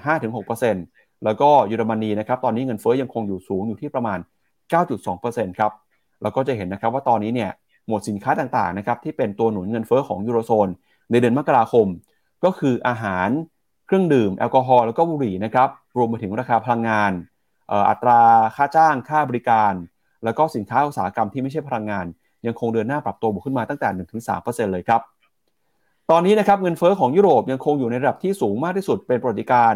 5-6%แล้วก็เยอรมนีนะครับตอนนี้เงินเฟ้อยังคงอยู่สูงอยู่ที่ประมาณ 9.2%ครับเราก็จะเห็นนะครับว่าตอนนี้เนี่ย หมวดสินค้าต่างๆนะครับที่เป็นตัวหนุนเงินเฟ้อของยูโรโซนในเดือนมกราคม ก็คืออาหารเครื่องดื่มแอลกอฮอล์แล้วก็บุหรี่นะครับรวมไปถึงราคาพลังงานอัตราค่าจ้างค่าบริการ แล้วก็สินค้าอุตสาหกรรมที่ไม่ใช่พลังงาน ยังคงเดินหน้าปรับตัวบวกขึ้นมาตั้งแต่ 1-3%เลยครับตอนนี้นะครับเงินเฟ้อของยุโรปยังคงอยู่ในระดับที่สูงมากที่สุดเป็นประวัติการ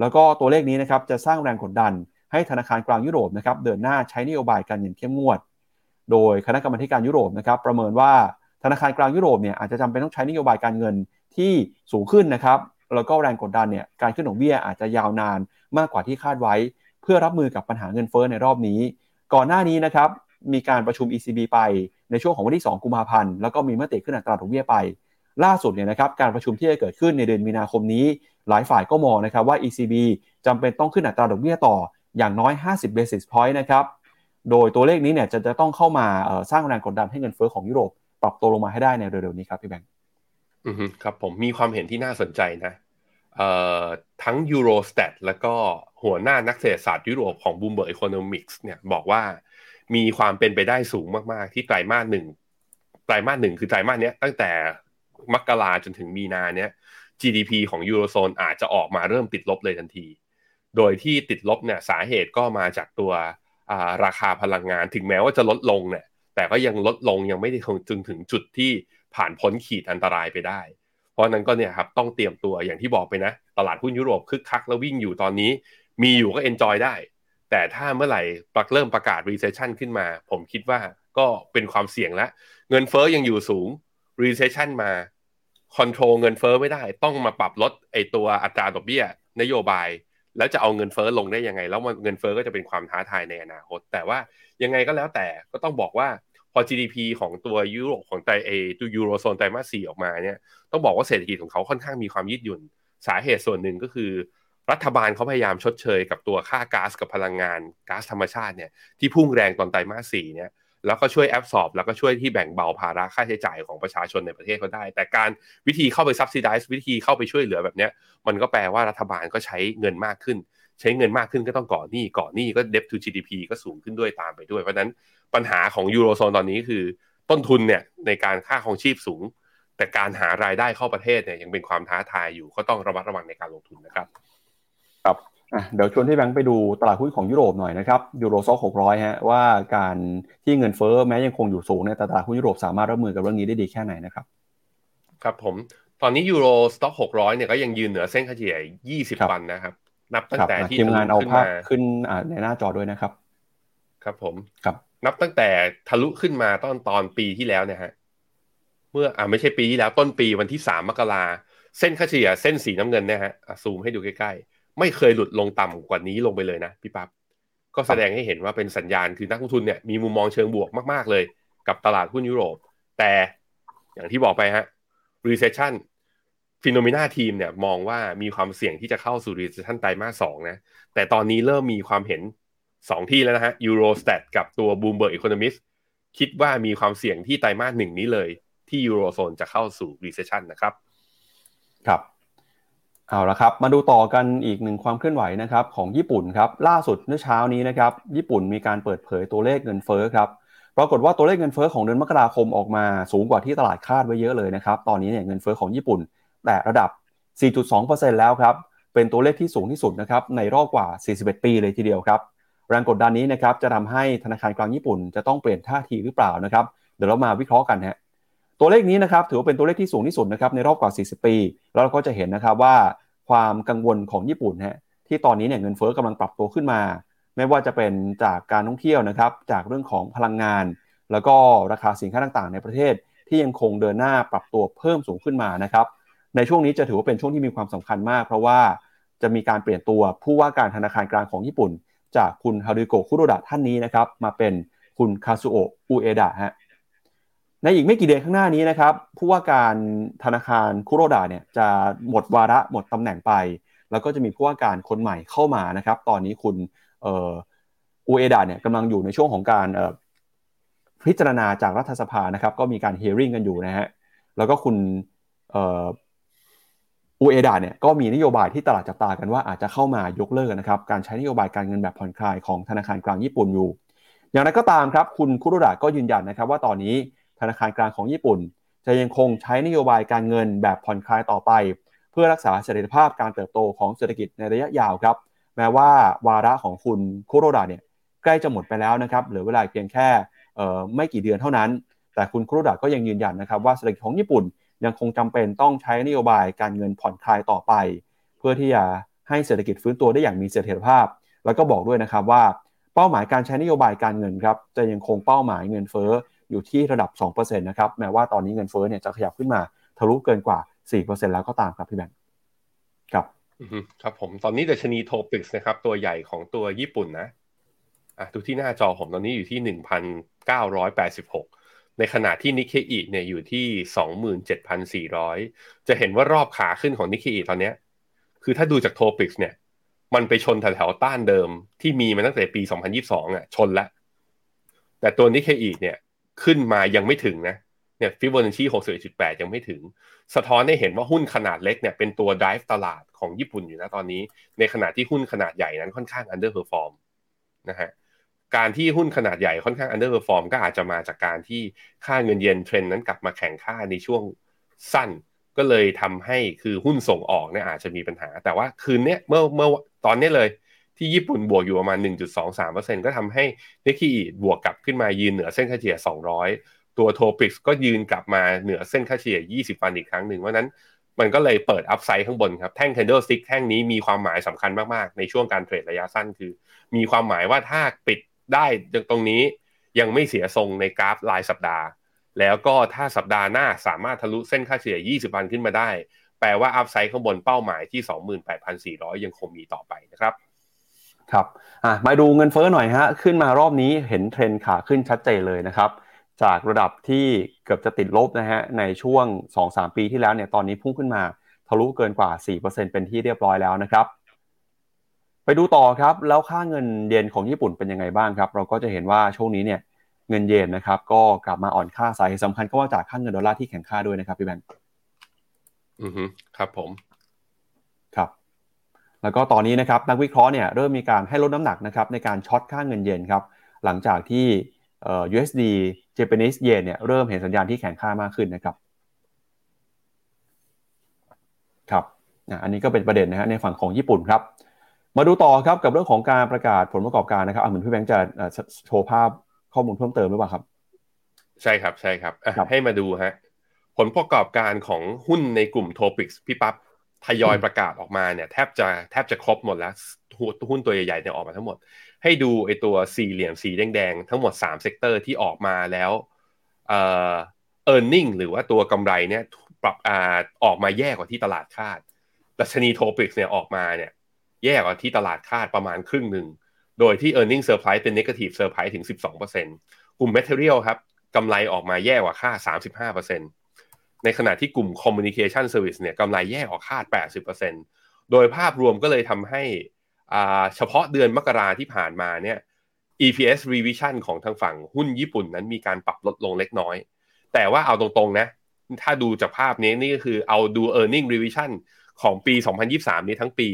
แล้วก็ตัวเลขนี้นะครับจะสร้างแรงกดดันให้ธนาคารกลางยุโรปนะครับเดินหน้าใช้นโยบายการเงินเข้มงวด โดยคณะกรรมการยุโรปนะครับประเมินว่าธนาคารกลางยุโรปเนี่ยอาจจะจำเป็นต้องใช้นโยบายการเงินที่สูงขึ้นนะครับแล้วก็แรงกดดันเนี่ยการขึ้นดอกเบี้ยอาจจะยาวนานมากกว่าที่คาดไว้ เพื่อรับมือกับปัญหาเงินเฟ้อในรอบนี้ ก่อนหน้านี้นะครับมีการประชุม ECB ไปในช่วงของวันที่ 2 กุมภาพันธ์แล้วก็มีมติขึ้นอัตราดอกเบี้ยไป ล่าสุดเนี่ยนะครับการประชุมที่จะเกิดขึ้นในเดือนมีนาคมนี้ หลายฝ่ายก็มองนะครับว่า ECB จำเป็นต้องขึ้นอัตราดอกเบี้ยต่ออย่างน้อย 50 basis point นะครับ โดยตัวเลขนี้เนี่ยจะจะต้องเข้ามาสร้างแรงกดดันให้เงินเฟ้อของยุโรปปรับตัวลงมาให้ได้ในเร็วๆนี้ครับพี่แบงค์อืมครับผมมีความเห็นที่น่าสนใจนะเอ่อทั้ง Eurostat แล้วก็หัวหน้านักเศรษฐศาสตร์ยุโรปของ Bloomberg Economics เนี่ยบอกว่ามีความเป็นไปได้สูงมากๆ ที่ไตรมาสหนึ่งไตรมาสหนึ่งคือไตรมาสเนี้ยตั้งแต่มกราจนถึงมีนาเนี้ย GDP ของยูโรโซนอาจจะออกมาเริ่มติดลบเลยทันที โดยที่ติดลบเนี่ยสาเหตุก็มาจากตัว ราคาพลังงานถึงแม้ว่าจะลดลงเนี่ยแต่ก็ยังลดลงยังไม่ได้จนถึงจุดที่ผ่านพ้นขีดอันตรายไปได้ เพราะนั้นก็เนี่ยครับต้องเตรียมตัวอย่างที่บอกไปนะ ตลาดหุ้นยุโรปคึกคักแล้ววิ่งอยู่ตอนนี้ มีอยู่ก็เอนจอยได้ แต่ถ้าเมื่อไหร่ปักเริ่มประกาศ recession ขึ้นมา ผมคิดว่าก็เป็นความเสี่ยงแล้วเงินเฟอ้อยังอยู่สูง recession มาคอนโทรลเงินเฟอ้อไม่ได้ ต้องมาปรับลดไอตัวอัตราดอกเบี้ย นโยบาย แล้วจะเอาเงินเฟอ้อลงได้ยังไง แล้วเงินเฟอ้อก็จะเป็นความท้าทายในอนาคต แต่ว่ายังไงก็แล้วแต่ก็ต้องบอกว่าพอ GDP ของตัวยุโรปของไตเอตัวยูโรโซนไตรมาสสี่ออกมาเนี่ยต้องบอกว่าเศรษฐกิจของเขาค่อนข้างมีความยืดหยุ่น สาเหตุส่วนหนึ่งก็คือ รัฐบาลเขาพยายามชดเชยกับตัวค่าก๊าซกับพลังงานก๊าซธรรมชาติเนี่ยที่พุ่งแรงตอนไตรมาสสี่เนี่ย แล้วก็ช่วยแอบสอบแล้วก็ช่วยที่แบ่งเบาภาระค่าใช้จ่ายของประชาชนในประเทศเขาได้ แต่การวิธีเข้าไปซับซิไดซ์วิธีเข้าไปช่วยเหลือแบบเนี้ยมันก็แปลว่ารัฐบาลก็ใช้เงินมากขึ้น ใช้เงินมากขึ้นก็ต้องก่อหนี้ก่อหนี้ก็ debt to GDP ก็สูงขึ้นด้วยตามไปด้วย เพราะนั้นปัญหาของยูโรโซนตอนนี้คือ ต้นทุนเนี่ยในการค่าของชีพสูง แต่การหารายได้เข้าประเทศเนี่ยยังเป็นความท้าทายอยู่ก็ต้องระมัดระวังในการลงทุนนะครับ ครับ เดี๋ยวชวนที่แบงค์ไปดูตลาดหุ้นของยุโรปหน่อยนะครับยูโรซ็อกหกร้อยฮะว่าการที่เงินเฟ้อแม้ยังคงอยู่สูงเนี่ยตลาดหุ้นยุโรปสามารถรับมือกับเรื่องนี้ได้ดีแค่ไหนนะครับ ครับผมตอนนี้ยูโรสต็อกหกร้อยเนี่ยก็ยังยืนเหนือเส้นเฉลี่ยยี่สิบวันนะครับ นับตั้งแต่ที่ทีมงานเอาภาพขึ้นในหน้าจอด้วยนะครับ ครับผมครับ นับตั้งแต่ทะลุขึ้นมาตอนตอนปีที่แล้วเนี่ยฮะเมื่ออ่าไม่ใช่ปีที่แล้วต้นปีวันที่สามมกราเส้นค่าเฉลี่ยเส้นสีน้ำเงินเนี่ยฮะซูมให้ดูใกล้ๆ ไม่เคยหลุดลงต่ำกว่านี้ลงไปเลยนะพี่ปับ๊บก็แสดงให้เห็นว่าเป็นสัญญาณคือนักลงทุนเนี่ยมีมุมมองเชิงบวกมากๆเลย กับตลาดหุ้นยุโรป แต่อย่างที่บอกไปฮะ recession ฟิโนเมนาทีมเนี่ยมองว่ามีความเสี่ยงที่จะเข้าสู่ recession ไตรมาสสองนะแต่ตอนนี้เริ่มมีความเห็นสองที่แล้วนะฮะ Eurostat กับตัว Bloomberg Economist คิดว่ามีความเสี่ยงที่ไตรมาสหนึ่งนี้เลย ที่ยูโรโซนจะเข้าสู่ recession นะครับ ครับ เอาละครับ มาดูต่อกันอีกหนึ่งความเคลื่อนไหวนะครับของญี่ปุ่นครับล่าสุดเมื่อเช้านี้นะครับญี่ปุ่นมีการเปิดเผยตัวเลขเงินเฟ้อครับปรากฏว่าตัวเลขเงินเฟ้อของเดือนมกราคมออกมาสูงกว่าที่ตลาดคาดไว้เยอะเลยนะครับตอนนี้เนี่ยเงินเฟ้อของญี่ปุ่นแต่ระดับ 4.2%แล้วครับเป็นตัวเลขที่สูงที่สุดนะครับในรอบกว่า 41 ปีเลยทีเดียวครับแรงกดดันนี้นะครับจะทำให้ธนาคารกลางญี่ปุ่นจะต้องเปลี่ยนท่าทีหรือเปล่านะครับเดี๋ยวเรามาวิเคราะห์กันฮะ ตัวเลขนี้นะครับถือว่าเป็นตัวเลขที่สูงที่สุดนะครับในรอบกว่า 40 ปี แล้วเราก็จะเห็นนะครับว่าความกังวลของญี่ปุ่นฮะที่ตอนนี้เนี่ยเงินเฟ้อกำลังปรับตัวขึ้นมา ไม่ว่าจะเป็นจากการท่องเที่ยวนะครับจากเรื่องของพลังงาน แล้วก็ราคาสินค้าต่างๆ ในประเทศที่ยังคงเดินหน้าปรับตัวเพิ่มสูงขึ้นมานะครับในช่วงนี้จะถือว่าเป็นช่วงที่มีความสำคัญมาก เพราะว่าจะมีการเปลี่ยนตัวผู้ว่าการธนาคารกลางของญี่ปุ่น จากคุณฮารุโกะคุโรดะท่านนี้นะครับมาเป็นคุณคาซุโอะอุเอดะฮะ ในอีกไม่กี่เดือนข้างหน้านี้นะครับผู้ว่าการธนาคารคุโรดะเนี่ยจะหมดวาระหมดตำแหน่งไป แล้วก็จะมีผู้ว่าการคนใหม่เข้ามานะครับ ตอนนี้คุณอุเอดะเนี่ยกำลังอยู่ในช่วงของการพิจารณาจากรัฐสภานะครับ ก็มีการเฮ a r i n g กันอยู่นะฮะแล้วก็คุณอูเอดาเนี่ยก็มีนโยบายที่ตลาดจับตากันว่าอาจจะเข้ามายกเลิกนะครับการใช้นโยบายการเงินแบบผ่อนคลายของธนาคารกลางญี่ปุ่นอยู่ อย่างไรก็ตามครับ คุณคุโรดะก็ยืนยันนะครับ ว่าตอนนี้ ธนาคารกลางของญี่ปุ่น จะยังคงใช้นโยบายการเงินแบบผ่อนคลายต่อไป เพื่อรักษาเสถียรภาพการเติบโตของเศรษฐกิจในระยะยาวครับ แม้ว่าวาระของคุณคุโรดะเนี่ยใกล้จะหมดไปแล้วนะครับเหลือเวลาเพียงแค่ไม่กี่เดือนเท่านั้น แต่คุณคุโรดะก็ยังยืนยันนะครับว่าเศรษฐกิจของญี่ปุ่นยังคงจำเป็นต้องใช้นโยบายการเงินผ่อนคลายต่อไป เพื่อที่จะให้เศรษฐกิจฟื้นตัวได้อย่างมีเสถียรภาพ แล้วก็บอกด้วยนะครับว่า เป้าหมายการใช้นโยบายการเงินครับจะยังคงเป้าหมายเงินเฟ้อ อยู่ที่ระดับ 2%นะครับ แม้ว่าตอนนี้เงินเฟ้อเนี่ยจะขยับขึ้นมาทะลุเกินกว่า 4%แล้วก็ตามครับพี่แบงค์ครับครับผมตอนนี้ดัชนีโทปิกส์นะครับ ตัวใหญ่ของตัวญี่ปุ่นนะอะดูที่หน้าจอผมตอนนี้อยู่ที่ 1,986 ในขณะที่นิเคอีเนี่ยอยู่ที่ 27,400 จะเห็นว่ารอบขาขึ้นของนิเคอีตอนนี้คือถ้าดูจากโทปิกส์เนี่ย มันไปชนแถวๆต้านเดิมที่มีมาตั้งแต่ปี 2022อะชนแล้วแต่ตัวนิเคอีเนี่ย ขึ้นมายังไม่ถึงนะเนี่ยฟิบอนัชชี61.8ยังไม่ถึง สะท้อนให้เห็นว่าหุ้นขนาดเล็กเนี่ยเป็นตัว drive ตลาดของญี่ปุ่นอยู่นะตอนนี้ ในขณะที่หุ้นขนาดใหญ่นั้นค่อนข้าง underperform นะฮะการที่หุ้นขนาดใหญ่ค่อนข้าง underperform ก็อาจจะมาจากการที่ค่าเงินเยนเทรนนั้นกลับมาแข่งค่าในช่วงสั้น ก็เลยทำให้คือหุ้นส่งออกเนี่ยอาจจะมีปัญหา แต่ว่าคืนนี้เมื่อเมื่อตอนนี้เลย ที่ญี่ปุ่นบวกอยู่ประมาณ 1.23%ก็ทำให้เนคิบวกกลับขึ้นมายืนเหนือเส้นค่าเฉลี่ย 200 ตัวโทปิกก็ยืนกลับมาเหนือเส้นค่าเฉลี่ย 20 วันอีกครั้งหนึ่งเพราะนั้นมันก็เลยเปิดอัพไซด์ข้างบนครับ แท่ง candle stick แท่งนี้มีความหมายสำคัญมาก ๆ ในช่วงการเทรดระยะสั้นคือ มีความหมายว่าถ้าปิดได้ตรงนี้ยังไม่เสียทรงในกราฟรายสัปดาห์ แล้วก็ถ้าสัปดาห์หน้าสามารถทะลุเส้นค่าเฉลี่ย 20 วันขึ้นมาได้ แปลว่า upside ข้างบนเป้าหมายที่ 28,400 ยังคงมีต่อไปนะครับ ครับอะมาดูเงินเฟ้อหน่อยฮะขึ้นมารอบนี้เห็นเทรนขาขึ้นชัดเจนเลยนะครับ จากระดับที่เกือบจะติดลบนะฮะในช่วง 2-3 ปีที่แล้วเนี่ยตอนนี้พุ่งขึ้นมาทะลุเกินกว่า 4%เป็นที่เรียบร้อยแล้วนะครับ ไปดูต่อครับ แล้วค่าเงินเยนของญี่ปุ่นเป็นยังไงบ้างครับ เราก็จะเห็นว่าช่วงนี้เนี่ยเงินเยนนะครับก็กลับมาอ่อนค่าสาเหตุสำคัญก็ว่าจากค่าเงินดอลลาร์ที่แข็งค่าด้วยนะครับพี่แบงค์อือฮึครับผม แล้วก็ตอนนี้นะครับนักวิเคราะห์เนี่ยเริ่มมีการให้ลดน้ำหนักนะครับในการ short ค่าเงินเยนครับหลังจากที่เอ่อ USD Japanese yen เนี่ยเริ่มเห็นสัญญาณที่แข็งค่ามากขึ้นนะครับครับอันนี้ก็เป็นประเด็นนะฮะในฝั่งของญี่ปุ่นครับ มาดูต่อครับกับเรื่องของการประกาศผลประกอบการนะครับเหมือนพี่แบงค์จะโชว์ภาพข้อมูลเพิ่มเติมหรือเปล่าครับ ใช่ครับใช่ครับให้มาดูฮะผลประกอบการของหุ้นในกลุ่ม TOPIX พี่ปั๊บ ทยอยประกาศออกมาเนี่ยแทบจะแทบจะครบหมดแล้วหุ้นตัวใหญ่ๆเนี่ยออกมาทั้งหมด ให้ดูไอตัวสี่เหลี่ยมสีแดงๆ ทั้งหมด3 sector ที่ออกมาแล้วเอ่อ e a r n i n g หรือว่าตัวกำไรเนี่ยปรับอ่าออกมาแย่กว่าที่ตลาดคาดดัชนีโทปิกเนี่ยออกมาเนี่ยแย่กว่าที่ตลาดคาดประมาณครึ่งหนึ่ง โดยที่ e a r n i n g surprise เป็น negative surprise ถึง 12%กลุ่ม material ครับกำไรออกมาแย่กว่าคาด35% ในขณะที่กลุ่ม communication service เนี่ยกำไรแย่กว่าคาด 80%โดยภาพรวมก็เลยทำให้เฉพาะเดือนมกราที่ผ่านมาเนี่ย EPS revision ของทางฝั่งหุ้นญี่ปุ่นนั้นมีการปรับลดลงเล็กน้อย แต่ว่าเอาตรงๆนะ ถ้าดูจากภาพนี้นี่ก็คือเอาดู e a r n i n g revision ของปี 2023 นี้ทั้งปี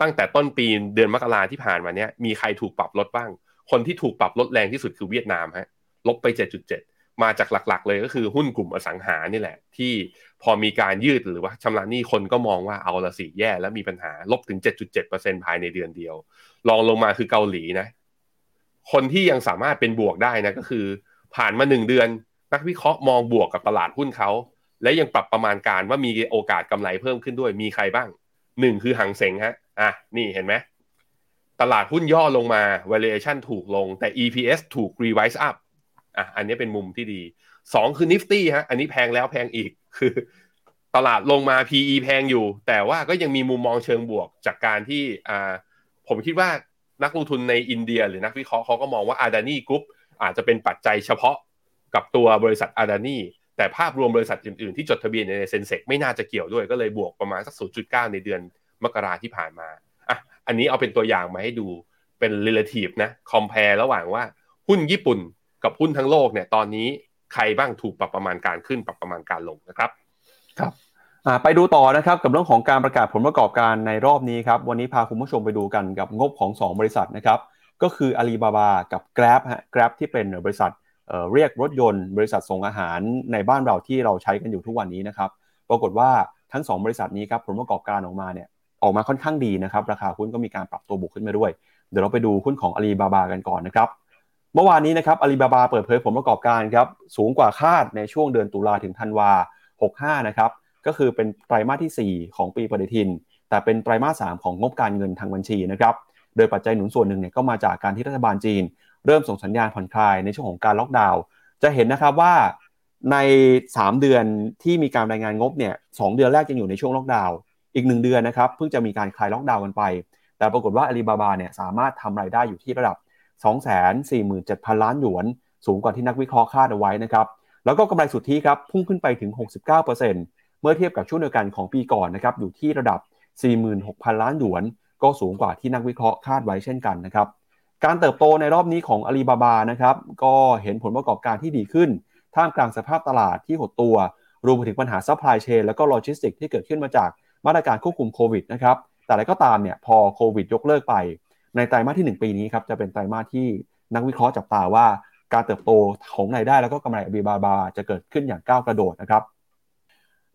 ตั้งแต่ต้นปีเดือนมกราที่ผ่านมาเนี้ยมีใครถูกปรับลดบ้าง คนที่ถูกปรับลดแรงที่สุดคือเวียดนามฮะลบไป 7.7 มาจากหลักๆ เลยก็คือหุ้นกลุ่มอสังหานี่แหละ ที่พอมีการยืดหรือว่าชำระหนี้คนก็มองว่าเอาละสิแย่แล้วมีปัญหาลบถึง 7.7%ภายในเดือนเดียวลองลงมาคือเกาหลีนะ คนที่ยังสามารถเป็นบวกได้นะก็คือ ผ่านมาหนึ่งเดือน นักวิเคราะห์มองบวกกับตลาดหุ้นเขาและยังปรับประมาณการว่ามีโอกาสกำไรเพิ่มขึ้นด้วยมีใครบ้างหนึ่งคือหังเสงฮะอะนี่เห็นไหมตลาดหุ้นย่อลงมา valuation ถูกลงแต่ EPS ถูก revise up อะอันนี้เป็นมุมที่ดีสองคือ Nifty ฮะอันนี้แพงแล้วแพงอีกคือตลาดลงมา PE แพงอยู่ แต่ว่าก็ยังมีมุมมองเชิงบวกจากการที่อ่าผมคิดว่านักลงทุนในอินเดีย หรือนักวิเคราะห์เขาก็มองว่าอาดานีกรุ๊ปอาจจะเป็นปัจจัยเฉพาะกับตัวบริษัทอาดานีแต่ภาพรวมบริษัทอื่นๆ ที่จดทะเบียนในเซ็นเซกไม่น่าจะเกี่ยวด้วยก็เลยบวกประมาณสัก 0.9 ในเดือนมกราที่ผ่านมาอะอันนี้เอาเป็นตัวอย่างมาให้ดูเป็น relative นะ compare ระหว่างว่าหุ้นญี่ปุ่น กับหุ้นทั้งโลกเนี่ยตอนนี้ใครบ้างถูกปรับประมาณการขึ้นปรับประมาณการลงนะครับครับไปดูต่อนะครับกับเรื่องของการประกาศผลประกอบการในรอบนี้ครับวันนี้พาคุณผู้ชมไปดูกันกับงบของ 2 บริษัทนะครับก็คือ Alibaba กับ Grab ฮะ Grab ที่เป็นบริษัทเเรียกรถยนต์ บริษัทส่งอาหารในบ้านเราที่เราใช้กันอยู่ทุกวันนี้นะครับปรากฏว่าทั้ง 2 บริษัทนี้ครับผลประกอบการออกมาเนี่ยออกมาค่อนข้างดีนะครับราคาหุ้นก็มีการปรับตัวบวกขึ้นมาด้วย เดี๋ยวเราไปดูหุ้นของ Alibaba กันก่อนนะครับ เมื่อวานนี้นะครับอาลีบาบาเปิดเผยผลประกอบการครับสูงกว่าคาดในช่วงเดือนตุลาถึงธันวา 65 นะครับ ก็คือเป็นไตรมาสที่ 4 ของปีปฏิทิน แต่เป็นไตรมาส 3 ของงบการเงินทางบัญชีนะครับ โดยปัจจัยหนุนส่วนหนึ่งเนี่ยก็มาจากการที่รัฐบาลจีน เริ่มส่งสัญญาณผ่อนคลายในช่วงของการล็อกดาวน์จะเห็นนะครับว่าใน 3 เดือนที่มีการรายงานงบเนี่ยสเดือนแรกยังอยู่ในช่วงล็อกดาวน์อีก 1 เดือนนะครับเพิ่งจะมีการคลายล็อกดาวน์กันไป แต่ปรากฏว่าอาลีบาบาเนี่ยสามารถทำรายได้อยู่ที่ระดับ 247,000 ล้านหยวน สูงกว่าที่นักวิเคราะห์คาดเอาไว้นะครับ แล้วก็กำไรสุทธิครับพุ่งขึ้นไปถึง 69%เมื่อเทียบกับช่วงเดียวกันของปีก่อนนะครับอยู่ที่ระดับ 46,000 ล้านหยวน ก็สูงกว่าที่นักวิเคราะห์คาดไว้เช่นกันนะครับ การเติบโตในรอบนี้ของอาลีบาบานะครับก็เห็นผลประกอบการที่ดีขึ้น ท่ามกลางสภาพตลาดที่หดตัว รวมไปถึงปัญหา supply chain และก็โลจิสติกที่เกิดขึ้นมาจากมาตรการควบคุมโควิดนะครับแต่อะไรก็ตามเนี่ยพอโควิดยกเลิกไป ในไตรมาสที่ 1 ปีนี้ครับจะเป็นไตรมาสที่นักวิเคราะห์จับตาว่าการเติบโตของรายได้แล้วก็กำไรอาลีบาบาจะเกิดขึ้นอย่างก้าวกระโดดนะครับ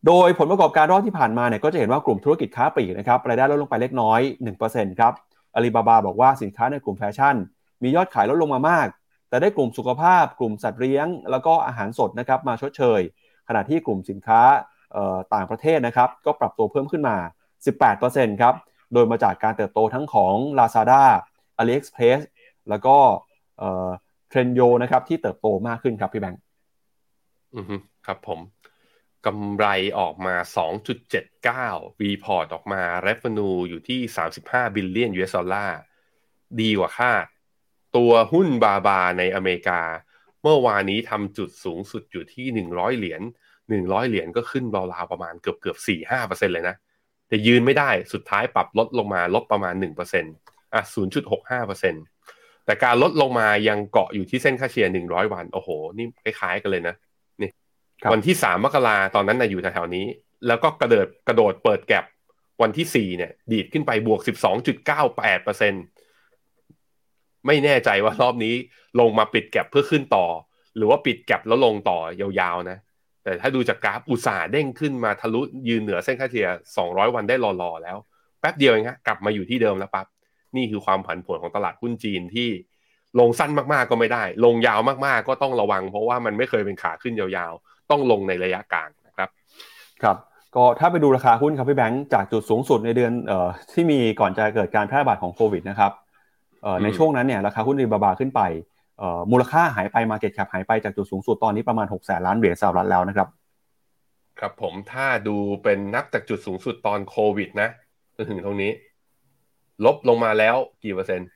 โดยผลประกอบการรอบที่ผ่านมาเนี่ยก็จะเห็นว่ากลุ่มธุรกิจค้าปลีกนะครับรายได้ลดลงไปเล็กน้อย 1%ครับอาลีบาบาบอกว่าสินค้าในกลุ่มแฟชั่น มียอดขายลดลงมามาก แต่ได้กลุ่มสุขภาพ กลุ่มสัตว์เลี้ยง แล้วก็อาหารสดนะครับมาชดเชย ขณะที่กลุ่มสินค้าต่างประเทศนะครับก็ปรับตัวเพิ่มขึ้นมา 18%ครับ โดยมาจากการเติบโตทั้งของ Lazada AliExpress แล้วก็เทรนโยนะครับที่เติบโตมากขึ้นครับพี่แบงค์อือครับผมกำไรออกมา 2.79 report ออกมา revenue อยู่ที่ 35 billion US ดอลลาร์ดีกว่าคาด ตัวหุ้นบาบาในอเมริกา เมื่อวานนี้ทำจุดสูงสุดอยู่ที่ 100 เหรียญ 100 เหรียญก็ขึ้นราวๆประมาณเกือบเกือบ4-5%เลยนะ แต่ยืนไม่ได้สุดท้ายปรับลดลงมาลบประมาณ 1%อะ0.65%แต่การลดลงมายังเกาะอยู่ที่เส้นค่าเฉลี่ย100 วัน โอ้โห นี่คล้ายๆกันเลยนะวันที่สามมกราตอนนั้นนะอยู่แถวๆนี้ แล้วก็กระเดิดกระโดดเปิดแก็บวันที่สี่เนี่ย ดีดขึ้นไปบวกสิบสองจุดเก้าแปดเปอร์เซ็นไม่แน่ใจว่ารอบนี้ลงมาปิดแก็บเพื่อขึ้นต่อ หรือว่าปิดแก็บแล้วลงต่อยาวๆนะ แต่ถ้าดูจากกราฟอุตสาห์เด้งขึ้นมาทะลุยืนเหนือเส้นค่าเฉลี่ย 200 วันได้รอๆแล้ว แป๊บเดียวเองฮะกลับมาอยู่ที่เดิมแล้วปั๊บนี่คือความผันผวนของตลาดหุ้นจีนที่ลงสั้นมากๆก็ไม่ได้ ลงยาวมากๆก็ต้องระวัง เพราะว่ามันไม่เคยเป็นขาขึ้นยาวต้องลงในระยะกลางนะครับ ครับ ก็ถ้าไปดูราคาหุ้นครับพี่แบงค์จากจุดสูงสุดในเดือนเอ่อที่มีก่อนจะเกิดการแพร่ระบาดของโควิดนะครับเอ่อในช่วงนั้นเนี่ยราคาหุ้นรีบาบาขึ้นไปเอ่อ มูลค่าหายไปมาเก็ตแคปหายไปจากจุดสูงสุดตอนนี้ประมาณ 6 แสนล้านเหรียญสหรัฐแล้วนะครับ ครับผมถ้าดูเป็นนับจากจุดสูงสุดตอนโควิดนะจนถึงตรงนี้ ลบลงมาแล้วกี่เปอร์เซ็นต์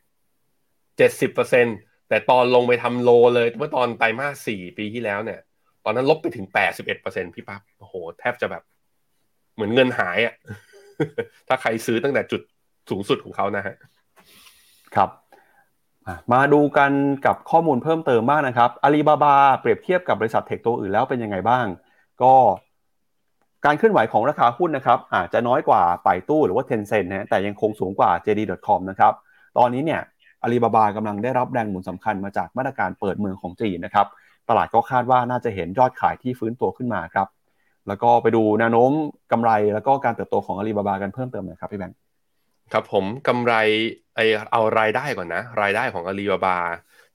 เจ็ดสิบเปอร์เซ็นตแต่ตอนลงไปทำโลเลยเมื่อตอนไตรมาสสี่ปีที่แล้วเนี่ย ตอนนั้นลบไปถึงแปดสิบเอ็ดเปอร์เซ็นพี่ปั๊บโอ้โห แทบจะแบบ เหมือนเงินหายอะ่ะถ้าใครซื้อตั้งแต่จุดสูงสุดของเขานะฮะ ครับ มาดูกันกับข้อมูลเพิ่มเติมมากนะครับอาลีบาบาเปรียบเทียบกับบริษัทเทคตัวอื่นแล้วเป็นยังไงบ้าง ก็การเคลื่อนไหวของราคาหุ้นนะครับอาจจะน้อยกว่าไปตู้หรือว่าเทนเซ็นนะแต่ยังคงสูงกว่า JD.com นะครับตอนนี้เนี่ยอาลีบาบากำลังได้รับแรงหมุนสำคัญมาจากมาตรการเปิดเมืองของจีนนะครับตลาดก็คาดว่าน่าจะเห็นยอดขายที่ฟื้นตัวขึ้นมาครับแล้วก็ไปดูแนวโน้มกำไรแล้วก็การเติบโตของอาลีบาบากันเพิ่มเติมหน่อยครับพี่แบงค์ ครับผมกำไรไอเอารายได้ก่อนนะ รายได้ของอาลีบาบา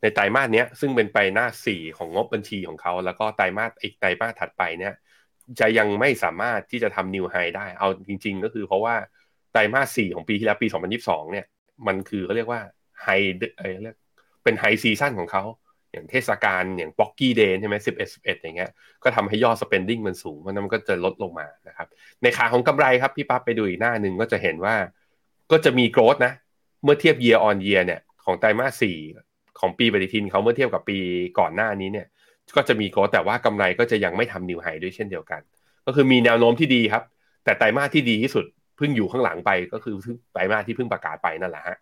ในไตรมาสเนี้ยซึ่งเป็นไปหน้าสี่ของงบบัญชีของเขา แล้วก็ไตรมาสอีกไตรมาสถัดไปเนี่ยจะยังไม่สามารถที่จะทำนิวไฮได้ เอาจริง ๆ ก็คือเพราะว่าไตรมาสสี่ของปีที่แล้วปี 2022 เนี่ย มันคือเขาเรียกว่าhigh เอ่อเรียกเป็น high season ของเขาอย่างเทศกาลอย่างบ็อกกี้เดย์ใช่ไหมสิบเอ็ดสิบเอ็ดอย่างเงี้ยก็ทำให้ยอด spending มันสูงเพราะนั้นมันก็จะลดลงมานะครับ ในขาของกำไรครับ พี่ปั๊บไปดูอีกหน้าหนึ่งก็จะเห็นว่า ก็จะมี growth นะ เมื่อเทียบ year on year เนี่ยของไตรมาสสี่ของปีปฏิทินเขาเมื่อเทียบกับปีก่อนหน้านี้เนี่ย ก็จะมี growth แต่ว่ากำไรก็จะยังไม่ทำ new high ด้วยเช่นเดียวกัน ก็คือมีแนวโน้มที่ดีครับ แต่ไตรมาสที่ดีที่สุดเพิ่งอยู่ข้างหลังไปก็คือไตรมาสที่เพิ่งประกาศไปนั่นแหละฮะ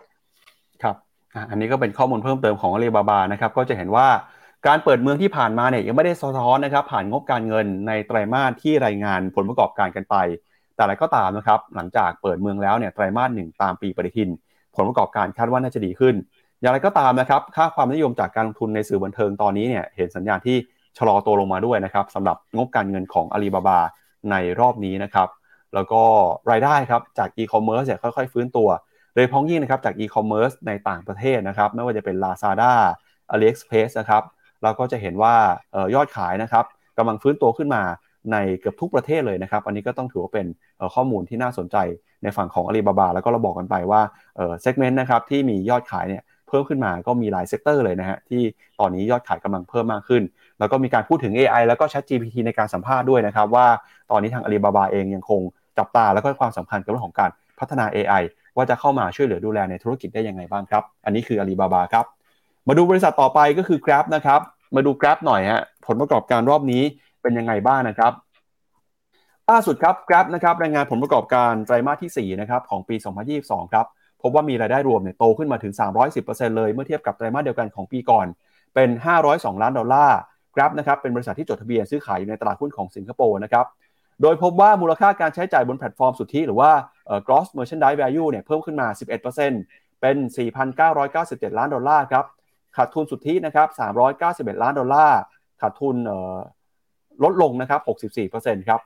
ครับอันนี้ก็เป็นข้อมูลเพิ่มเติมของอาลีบาบานะครับก็จะเห็นว่าการเปิดเมืองที่ผ่านมาเนี่ยยังไม่ได้สะท้อนนะครับผ่านงบการเงินในไตรมาสที่รายงานผลประกอบการกันไป แต่อะไรก็ตามนะครับหลังจากเปิดเมืองแล้วเนี่ยไตรมาสหนึ่งตามปีปฏิทิน ผลประกอบการคาดว่าน่าจะดีขึ้น อย่างไรก็ตามนะครับค่าความนิยมจากการลงทุนในสื่อบันเทิงตอนนี้เนี่ยเห็นสัญญาณที่ชะลอตัวลงมาด้วยนะครับสำหรับงบการเงินของอาลีบาบาในรอบนี้นะครับแล้วก็รายได้ครับจากอีคอมเมิร์ซเนี่ยค่อยๆ ฟื้นตัว โดยเฉพาะอย่างยิ่งนะครับจากอีคอมเมิร์ซในต่างประเทศนะครับไม่ว่าจะเป็น Lazada AliExpress นะครับเราก็จะเห็นว่ายอดขายนะครับกำลังฟื้นตัวขึ้นมา ในเกือบทุกประเทศเลยนะครับ อันนี้ก็ต้องถือว่าเป็นข้อมูลที่น่าสนใจในฝั่งของอาลีบาบาแล้วก็เราบอกกันไปว่า segment นะครับที่มียอดขายเนี่ยเพิ่มขึ้นมาก็มีหลาย sector เลยนะฮะที่ตอนนี้ยอดขายกำลังเพิ่มมากขึ้น แล้วก็มีการพูดถึง AI แล้วก็ Chat GPT ในการสัมภาษณ์ด้วยนะครับ ว่าตอนนี้ทางอาลีบาบาเองยังคงจับตาแล้วก็ความสำคัญกับเรื่องของการพัฒนา AI ว่าจะเข้ามาช่วยเหลือดูแลในธุรกิจได้ยังไงบ้างครับ อันนี้คืออาลีบาบาครับ มาดูบริษัทต่อไปก็คือ Grab นะครับ มาดู Grab หน่อยฮะ ผลประกอบการรอบนี้ เป็นยังไงบ้างนะครับล่าสุดครับ Grab นะครับรายงานผลประกอบการไตรมาสที่4นะครับของปี 2022 ครับพบว่ามีรายได้รวมเนี่ยโตขึ้นมาถึง 310%เลย เมื่อเทียบกับไตรมาสเดียวกันของปีก่อน เป็น 502 ล้านดอลลาร์ Grab นะครับเป็นบริษัทที่จดทะเบียนซื้อขายอยู่ในตลาดหุ้นของสิงคโปร์นะครับโดยพบว่ามูลค่าการใช้จ่ายบนแพลตฟอร์มสุทธิหรือว่า gross merchandise value เนี่ยเพิ่มขึ้นมา 11%เป็น 4,997 ล้านดอลลาร์ครับขาดทุนสุทธินะครับ391 ล้านดอลลาร์ขาดทุน ลดลงนะครับ 64%ครับ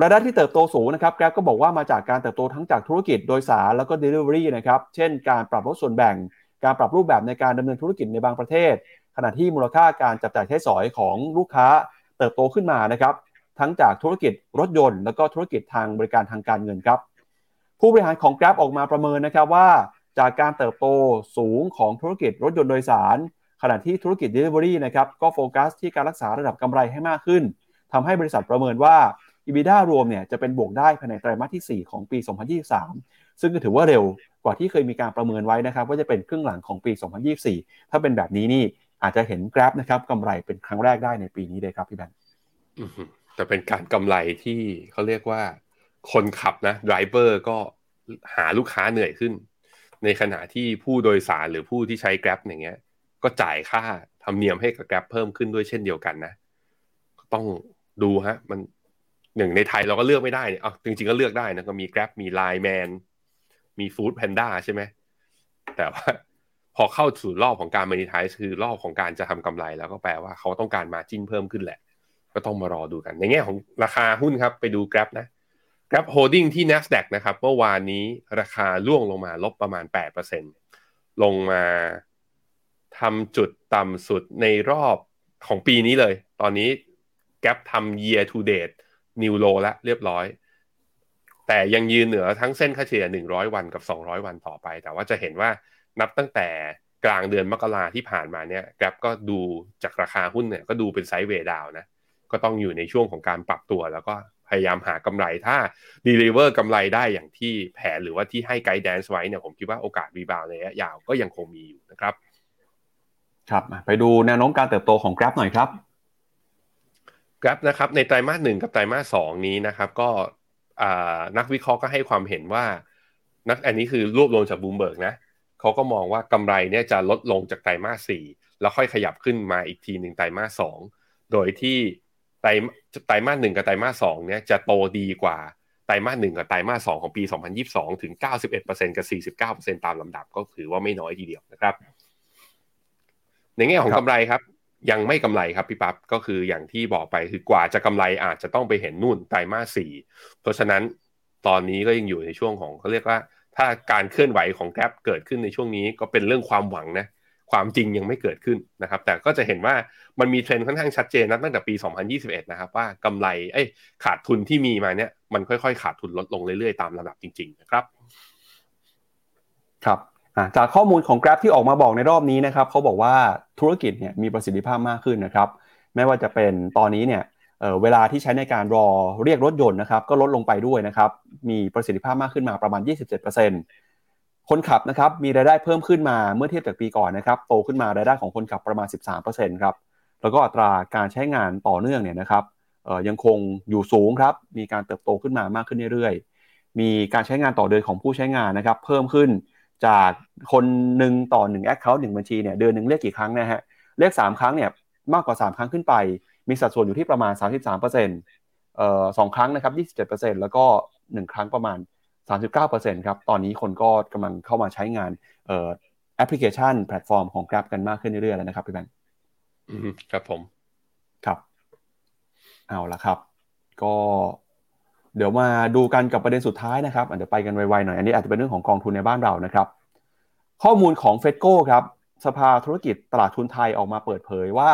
รายได้ที่เติบโตสูงนะครับแกรก็บอกว่ามาจากการเติบโตทั้งจากธุรกิจโดยสารแล้วก็ Delivery นะครับ เช่นการปรับลดส่วนแบ่ง การปรับรูปแบบในการดำเนินธุรกิจในบางประเทศ ขณะที่มูลค่าการจับจ่ายใช้สอยของลูกค้าเติบโตขึ้นมานะครับ ทั้งจากธุรกิจรถยนต์ แล้วก็ธุรกิจทางบริการทางการเงินครับ ผู้บริหารของ Grab ออกมาประเมินนะครับว่า จากการเติบโตสูงของธุรกิจรถยนต์โดยสาร ขณะที่ธุรกิจ Delivery นะครับก็โฟกัสที่การรักษาระดับกำไรให้มากขึ้นทำให้บริษัทประเมินว่า EBITDA รวมเนี่ยจะเป็นบวกได้ภายในไตรมาสที่ 4 ของปี 2023 ซึ่งก็ถือว่าเร็วกว่าที่เคยมีการประเมินไว้นะครับว่าจะเป็นครึ่งหลังของปี 2024 ถ้าเป็นแบบนี้นี่อาจจะเห็น Grab นะครับกำไรเป็นครั้งแรกได้ในปีนี้เลยครับพี่แบงค์แต่เป็นการกำไรที่เขาเรียกว่า คนขับนะไดรเวอร์ก็หาลูกค้าเหนื่อยขึ้น ในขณะที่ผู้โดยสารหรือผู้ที่ใช้ Grab อย่างเงี้ย ก็จ่ายค่าทำเนียมให้กับ Grab เพิ่มขึ้นด้วยเช่นเดียวกันนะต้องดูฮะ มันหนึ่งในไทยเราก็เลือกไม่ได้เนี่ยอ๋อจริงๆก็เลือกได้นะก็มี Grab มี Line Man มี Food Panda ใช่ไหมแต่ว่าพอเข้าสู่รอบของการมานิทายคือรอบของการจะทำกำไรแล้วก็แปลว่าเขาต้องการมาจิ้นเพิ่มขึ้นแหละ ก็ต้องมารอดูกัน ในแง่ของราคาหุ้นครับ ไปดู Grab นะ Grab Holding ที่ NASDAQ นะครับเมื่อวานนี้ราคาล่วงลงมาลบประมาณ 8%ลงมา ทำจุดต่ำสุดในรอบของปีนี้เลย ตอนนี้ Gap ทำ year to date new low แล้วเรียบร้อย แต่ยังยืนเหนือทั้งเส้นค่าเฉลี่ย100 วันกับ 200 วันต่อไป แต่ว่าจะเห็นว่านับตั้งแต่กลางเดือนมกราที่ผ่านมาเนี่ย Gap ก็ดูจากราคาหุ้นเนี่ยก็ดูเป็นไซด์เวดาวนะก็ต้องอยู่ในช่วงของการปรับตัว แล้วก็พยายามหากำไรถ้า deliver กำไรได้อย่างที่แผนหรือว่าที่ให้ไกด์แดนซ์ไว้เนี่ยผมคิดว่าโอกาสรีบาวในระยะยาวก็ยังคงมีอยู่นะครับ ครับไปดูแนวโน้มการเติบโตของ Grab หน่อยครับ Grab นะครับในไตรมาสหนึ่งกับไตรมาสสองนี้นะครับ ก็นักวิเคราะห์ก็ให้ความเห็นว่านักอันนี้คือรวบรวมจากบูมเบิร์กนะเขาก็มองว่ากำไรเนี่ยจะลดลงจากไตรมาสสี่แล้วค่อยขยับขึ้นมาอีกทีหนึ่งไตรมาสสองโดยที่ไตรไตรมาสหนึ่งกับไตรมาสสองเนี่ยจะโตดีกว่าไตรมาสหนึ่งกับไตรมาสสองของปี 2022 ถึง 91%กับ 49%ตามลำดับก็ถือว่าไม่น้อยทีเดียวนะครับ ในแง่ของกำไรครับ ยังไม่กำไรครับพี่ปับ๊บก็คืออย่างที่บอกไปคือกว่าจะกำไรอาจจะต้องไปเห็นนู่นไตรมาสสี่เพราะฉะนั้นตอนนี้ก็ยังอยู่ในช่วงของเขาเรียกว่า ถ้าการเคลื่อนไหวของแกร็บเกิดขึ้นในช่วงนี้ก็เป็นเรื่องความหวังนะความจริงยังไม่เกิดขึ้นนะครับ แต่ก็จะเห็นว่ามันมีเทรนด์ค่อนข้างชัดเจนนะตั้งแต่ปี 2021 นะครับ ว่ากำไรเอ้ยขาดทุนที่มีมาเนี่ยมันค่อยๆ ขาดทุนลดลงเรื่อยๆ ตามระดับจริง ๆ นะครับ ครับ จากข้อมูลของ Grab ที่ออกมาบอกในรอบนี้นะครับเขาบอกว่าธุรกิจเนี่ยมีประสิทธิภาพมากขึ้นนะครับไม่ว่าจะเป็นตอนนี้เนี่ยเวลาที่ใช้ในการรอเรียกรถยนต์นะครับก็ลดลงไปด้วยนะครับมีประสิทธิภาพมากขึ้นมาประมาณ 27%คนขับนะครับมีรายได้เพิ่มขึ้นมาเมื่อเทียบจากปีก่อนนะครับโตขึ้นมารายได้ของคนขับประมาณ 13%ครับแล้วก็อัตราการใช้งานต่อเนื่องเนี่ยนะครับยังคงอยู่สูงครับมีการเติบโตขึ้นมามากขึ้นเรื่อยๆ มีการใช้งานต่อเดือนของผู้ใช้งานนะครับเพิ่มขึ้น จากคนหนึ่งต่อหนึ่งแอคเคาท์หนึ่งบัญชีเนี่ยเดือนหนึ่งเรียกกี่ครั้งนะฮะเรียก3 ครั้งเนี่ยมากกว่า 3 ครั้งขึ้นไป มีสัดส่วนอยู่ที่ประมาณ 33%เอ่อสองครั้งนะครับ 27%แล้วก็ 1 ครั้งประมาณ 39%ครับ ตอนนี้คนก็กำลังเข้ามาใช้งานเอ่อแอปพลิเคชันแพลตฟอร์มของ Grab กันมากขึ้นเรื่อยๆแล้วนะครับพี่แบงค์ครับผม ครับ เอาละครับ ก็ เดี๋ยวมาดูกันกับประเด็นสุดท้ายนะครับเดี๋ยวไปกันไวๆหน่อย อันนี้อาจจะเป็นเรื่องของกองทุนในบ้านเรานะครับ ข้อมูลของ FETCO ครับ สภาธุรกิจตลาดทุนไทยออกมาเปิดเผยว่า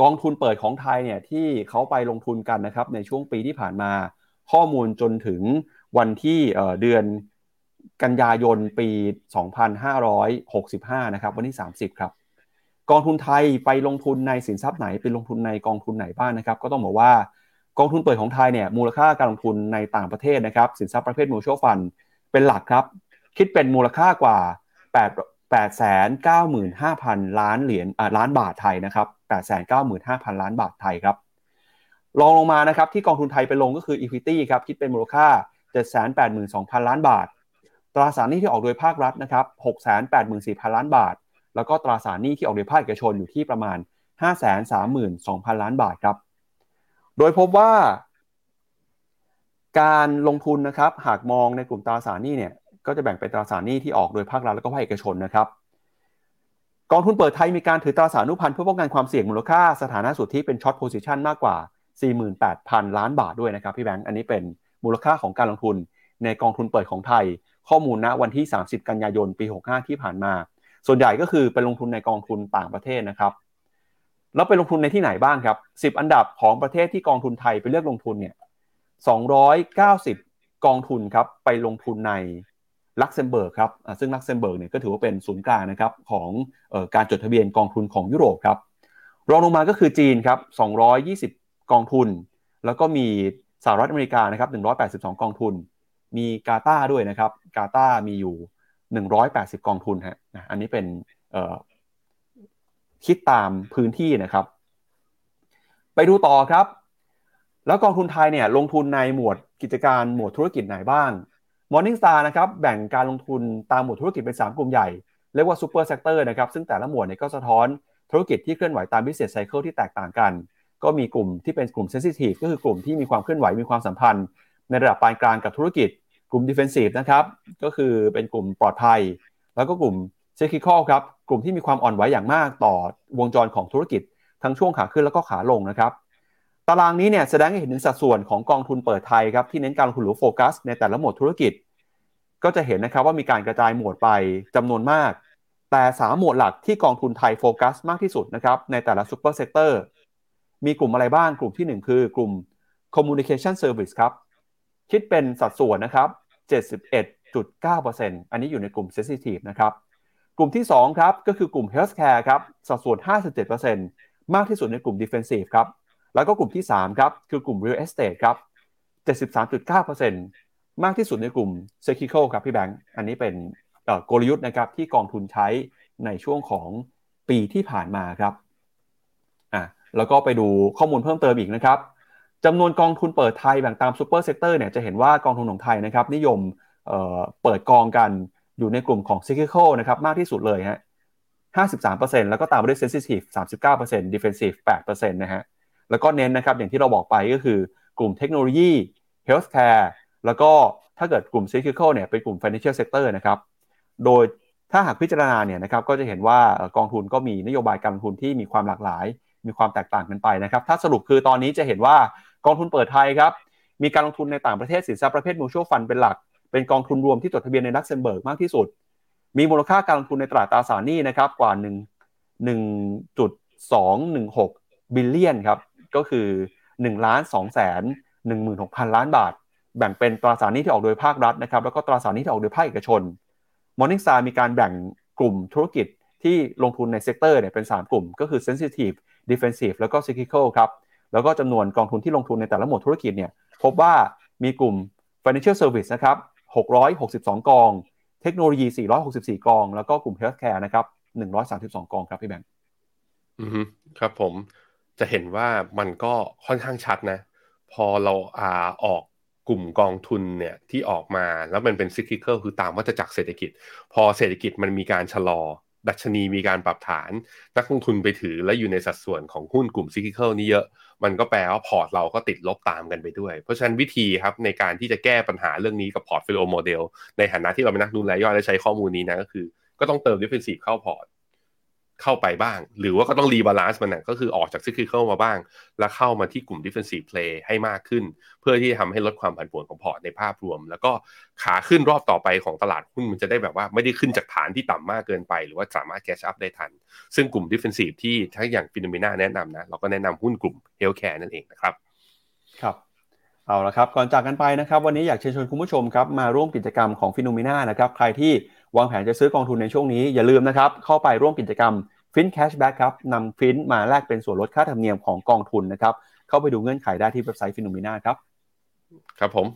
กองทุนเปิดของไทยเนี่ยที่เขาไปลงทุนกันนะครับในช่วงปีที่ผ่านมา ข้อมูลจนถึงวันที่เดือนกันยายนปี 2565 นะครับ วันที่ 30 ครับ กองทุนไทยไปลงทุนในสินทรัพย์ไหน ไปลงทุนในกองทุนไหนบ้างนะครับ ก็ต้องบอกว่า กองทุนเปิดของไทยเนี่ยมูลค่าการลงทุนในต่างประเทศนะครับสินทรัพย์ประเภทมูลชัวฟันเป็นหลักครับ คิดเป็นมูลค่ากว่า8 8 9 5 0 0 0 ล้านเหรียญล้านบาทไทยนะครับ8 9 5 0 0 0 ล้านบาทไทยครับรองลงมานะครับที่กองทุนไทยไปลงก็คือ Equity ครับคิดเป็นมูลค่า 782,000 ล้านบาท ตราสารหนี้ที่ออกโดยภาครัฐนะครับ684,000 ล้านบาท แล้วก็ตราสารหนี้ที่ออกโดยภาคเอกชนอยู่ที่ประมาณ 532,000 ล้านบาทครับ โดยพบว่า การลงทุนนะครับ หากมองในกลุ่มตราสารหนี้เนี่ยก็จะแบ่งเป็นตราสารหนี้ที่ออกโดยภาครัฐและก็ภาคเอกชนนะครับ กองทุนเปิดไทยมีการถือตราสารนุพันธ์เพื่อป้องกันความเสี่ยงมูลค่าสถานะสุทธิเป็นช็อตโพซิชันมากกว่า 48,000 ล้านบาทด้วยนะครับพี่แบงค์อันนี้เป็นมูลค่าของการลงทุนในกองทุนเปิดของไทย ข้อมูลณวันที่ 30 กันยายนปี 65 ที่ผ่านมา ส่วนใหญ่ก็คือเป็นลงทุนในกองทุนต่างประเทศนะครับ แล้วไปลงทุนในที่ไหนบ้างครับ 10 อันดับของประเทศที่กองทุนไทยไปเลือกลงทุนเนี่ย 290 กองทุนครับไปลงทุนในลักเซมเบิร์กครับ ซึ่งลักเซมเบิร์กเนี่ยก็ถือว่าเป็นศูนย์กลางนะครับของเอ่อการจดทะเบียนกองทุนของยุโรปครับ รองลงมาก็คือจีนครับ 220 กองทุน แล้วก็มีสหรัฐอเมริกานะครับ 182 กองทุน มีกาตาด้วยนะครับ กาตามีอยู่ 180 กองทุนฮะ อันนี้เป็น คิดตามพื้นที่นะครับ ไปดูต่อครับ แล้วกองทุนไทยเนี่ยลงทุนในหมวดกิจการหมวดธุรกิจไหนบ้าง Morningstar นะครับแบ่งการลงทุนตามหมวดธุรกิจเป็น 3 กลุ่มใหญ่ เรียกว่า Super Sector นะครับซึ่งแต่ละหมวดเนี่ยก็สะท้อนธุรกิจที่เคลื่อนไหวตาม Business Cycle ที่แตกต่างกัน ก็มีกลุ่มที่เป็นกลุ่ม Sensitive ก็คือกลุ่มที่มีความเคลื่อนไหวมีความสัมพันธ์ ในระดับปานกลางกับธุรกิจ กลุ่ม Defensive นะครับก็คือเป็นกลุ่มปลอดภัย แล้วก็กลุ่ม เซคิคอลครับกลุ่มที่มีความอ่อนไหวอย่างมากต่อวงจรของธุรกิจ ทั้งช่วงขาขึ้นแล้วก็ขาลงนะครับตารางนี้เนี่ยแสดงให้เห็นถึงสัดส่วนของกองทุนเปิดไทยครับที่เน้นการลงทุนหรือโฟกัสในแต่ละหมวดธุรกิจ ก็จะเห็นนะครับว่ามีการกระจายหมวดไปจำนวนมาก แต่สามหมวดหลักที่กองทุนไทยโฟกัสมากที่สุดนะครับในแต่ละ super sector มีกลุ่มอะไรบ้างกลุ่มที่ 1 คือกลุ่ม communication service ครับ คิดเป็นสัดส่วนนะครับ 71.9%อันนี้อยู่ในกลุ่ม sensitive นะครับ กลุ่มที่ 2 ครับ ก็คือกลุ่ม healthcare ครับสัดส่วน 57%มากที่สุดในกลุ่ม defensive ครับ แล้วก็กลุ่มที่ 3 ครับ คือกลุ่ม real estate ครับ 73.9%มากที่สุดในกลุ่ม c y c l i c a l ครับพี่แบงค์อันนี้เป็นกลยุทธ์นะครับที่กองทุนใช้ในช่วงของปีที่ผ่านมาครับอะแล้วก็ไปดูข้อมูลเพิ่มเติมอีกนะครับจำนวนกองทุนเปิดไทยแบ่งตาม super sector เนี่ยจะเห็นว่ากองทุนของไทยนะครับนิยมเปิดกองกัน อยู่ในกลุ่มของ cyclical นะครับมากที่สุดเลยฮะ53%แล้วก็ตามด้วย sensitive 39% defensive 8%นะฮะแล้วก็เน้นนะครับอย่างที่เราบอกไปก็คือกลุ่มเทคโนโลยี healthcare แล้วก็ถ้าเกิดกลุ่ม cyclical เนี่ยเป็นกลุ่ม financial sector นะครับโดยถ้าหากพิจารณาเนี่ยนะครับก็จะเห็นว่ากองทุนก็มีนโยบายการลงทุนที่มีความหลากหลาย มีความแตกต่างกันไปนะครับถ้าสรุปคือตอนนี้จะเห็นว่ากองทุนเปิดไทยครับมีการลงทุนในต่างประเทศสินทรัพย์ประเภท mutual fund เป็นหลัก เป็นกองทุนรวมที่จดทะเบียนในลักเซมเบิร์กมากที่สุด มีมูลค่าการลงทุนในตลาดตราสารหนี้นะครับกว่า 1 1.216 billion ครับก็คือ1ล้าน2แสน16,000 ล้านบาท แบ่งเป็นตราสารหนี้ที่ออกโดยภาครัฐนะครับแล้วก็ตราสารหนี้ที่ออกโดยภาคเอกชน Morningstar มีการแบ่งกลุ่มธุรกิจที่ลงทุนใน sector เนี่ยเป็น 3 กลุ่ม ก็คือ sensitive defensive แล้วก็ cyclical ครับ แล้วก็จำนวนกองทุนที่ลงทุนในแต่ละหมวดธุรกิจเนี่ยพบว่ามีกลุ่ม financial service นะครับ 662 กอง เทคโนโลยี 464 กอง แล้วก็กลุ่ม healthcare นะครับ 132 กองครับพี่แบงค์อืมครับผมจะเห็นว่ามันก็ค่อนข้างชัดนะ พอเราอ่าออกกลุ่มกองทุนเนี่ยที่ออกมาแล้วมันเป็น cyclical คือตามวัฏจักรเศรษฐกิจ พอเศรษฐกิจมันมีการชะลอ ดัชนีมีการปรับฐาน นักลงทุนไปถือและอยู่ในสัดส่วนของหุ้นกลุ่ม cyclical นี้เยอะ มันก็แปลว่าพอร์ตเราก็ติดลบตามกันไปด้วย เพราะฉะนั้นวิธีครับในการที่จะแก้ปัญหาเรื่องนี้กับ portfolio modelในฐานะที่เราเป็นนักลงทุนรายย่อยและใช้ข้อมูลนี้นะก็คือ ก็ต้องเติม defensive เข้าพอร์ต เข้าไปบ้าง หรือว่าก็ต้อง rebalance มันนะก็คือออกจาก cyclical มาบ้าง แล้วเข้ามาที่กลุ่ม defensive play ให้มากขึ้น เพื่อที่จะทำให้ลดความผันผวนของพอร์ตในภาพรวม แล้วก็ขาขึ้นรอบต่อไปของตลาดหุ้นมันจะได้แบบว่าไม่ได้ขึ้นจากฐานที่ต่ำมากเกินไป หรือว่าสามารถ catch up ได้ทัน ซึ่งกลุ่ม defensive ที่ทางอย่าง Finnomena แนะนำนะเราก็แนะนำหุ้นกลุ่ม healthcare นั่นเองนะครับครับเอาละครับก่อนจากกันไปนะครับวันนี้อยากเชิญชวนคุณผู้ชมครับมาร่วมกิจกรรมของ Finnomena นะครับใครที่วางแผนจะซื้อกองทุนในช่วงนี้อย่าลืมนะครับเข้าไปร่วมกิจกรรม ฟิน cashback ครับนำฟินมาแลกเป็นส่วนลดค่าธรรมเนียมของกองทุนนะครับเข้าไปดูเงื่อนไขได้ที่เว็บไซต์ Finnomena ครับครับผม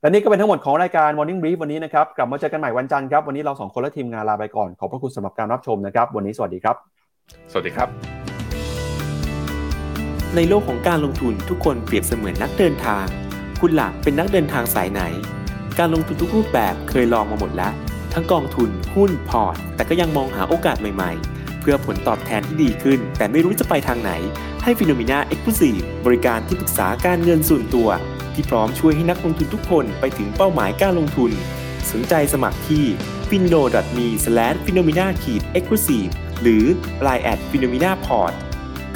และนี่ก็เป็นทั้งหมดของรายการ Morning Brief วันนี้นะครับกลับมาเจอกันใหม่วันจันทร์ครับวันนี้เราสองคนและทีมงานลาไปก่อนขอบพระคุณสำหรับการรับชมนะครับ วันนี้สวัสดีครับ สวัสดีครับ ในโลกของการลงทุนทุกคนเปรียบเสมือนนักเดินทาง คุณล่ะเป็นนักเดินทางสายไหน การลงทุนทุกรูปแบบเคยลองมาหมดแล้ว ทั้งกองทุนหุ้นพอร์ต แต่ก็ยังมองหาโอกาสใหม่ๆ เพื่อผลตอบแทนที่ดีขึ้น แต่ไม่รู้จะไปทางไหน ให้ Finnomena Exclusive บริการที่ปรึกษาการเงินส่วนตัว ที่พร้อมช่วยให้นักลงทุนทุกคนไปถึงเป้าหมายการลงทุน สนใจสมัครที่ f i n o m e f i n o m i n a e x c l u s i v e หรือ line at f i n o m i n a p o r t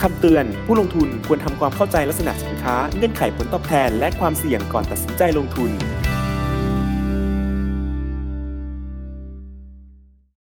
คำเตือนผู้ลงทุนควรทำความเข้าใจลักษณะสินค้า เงื่อนไขผลตอบแทน และความเสี่ยงก่อนตัดสินใจลงทุน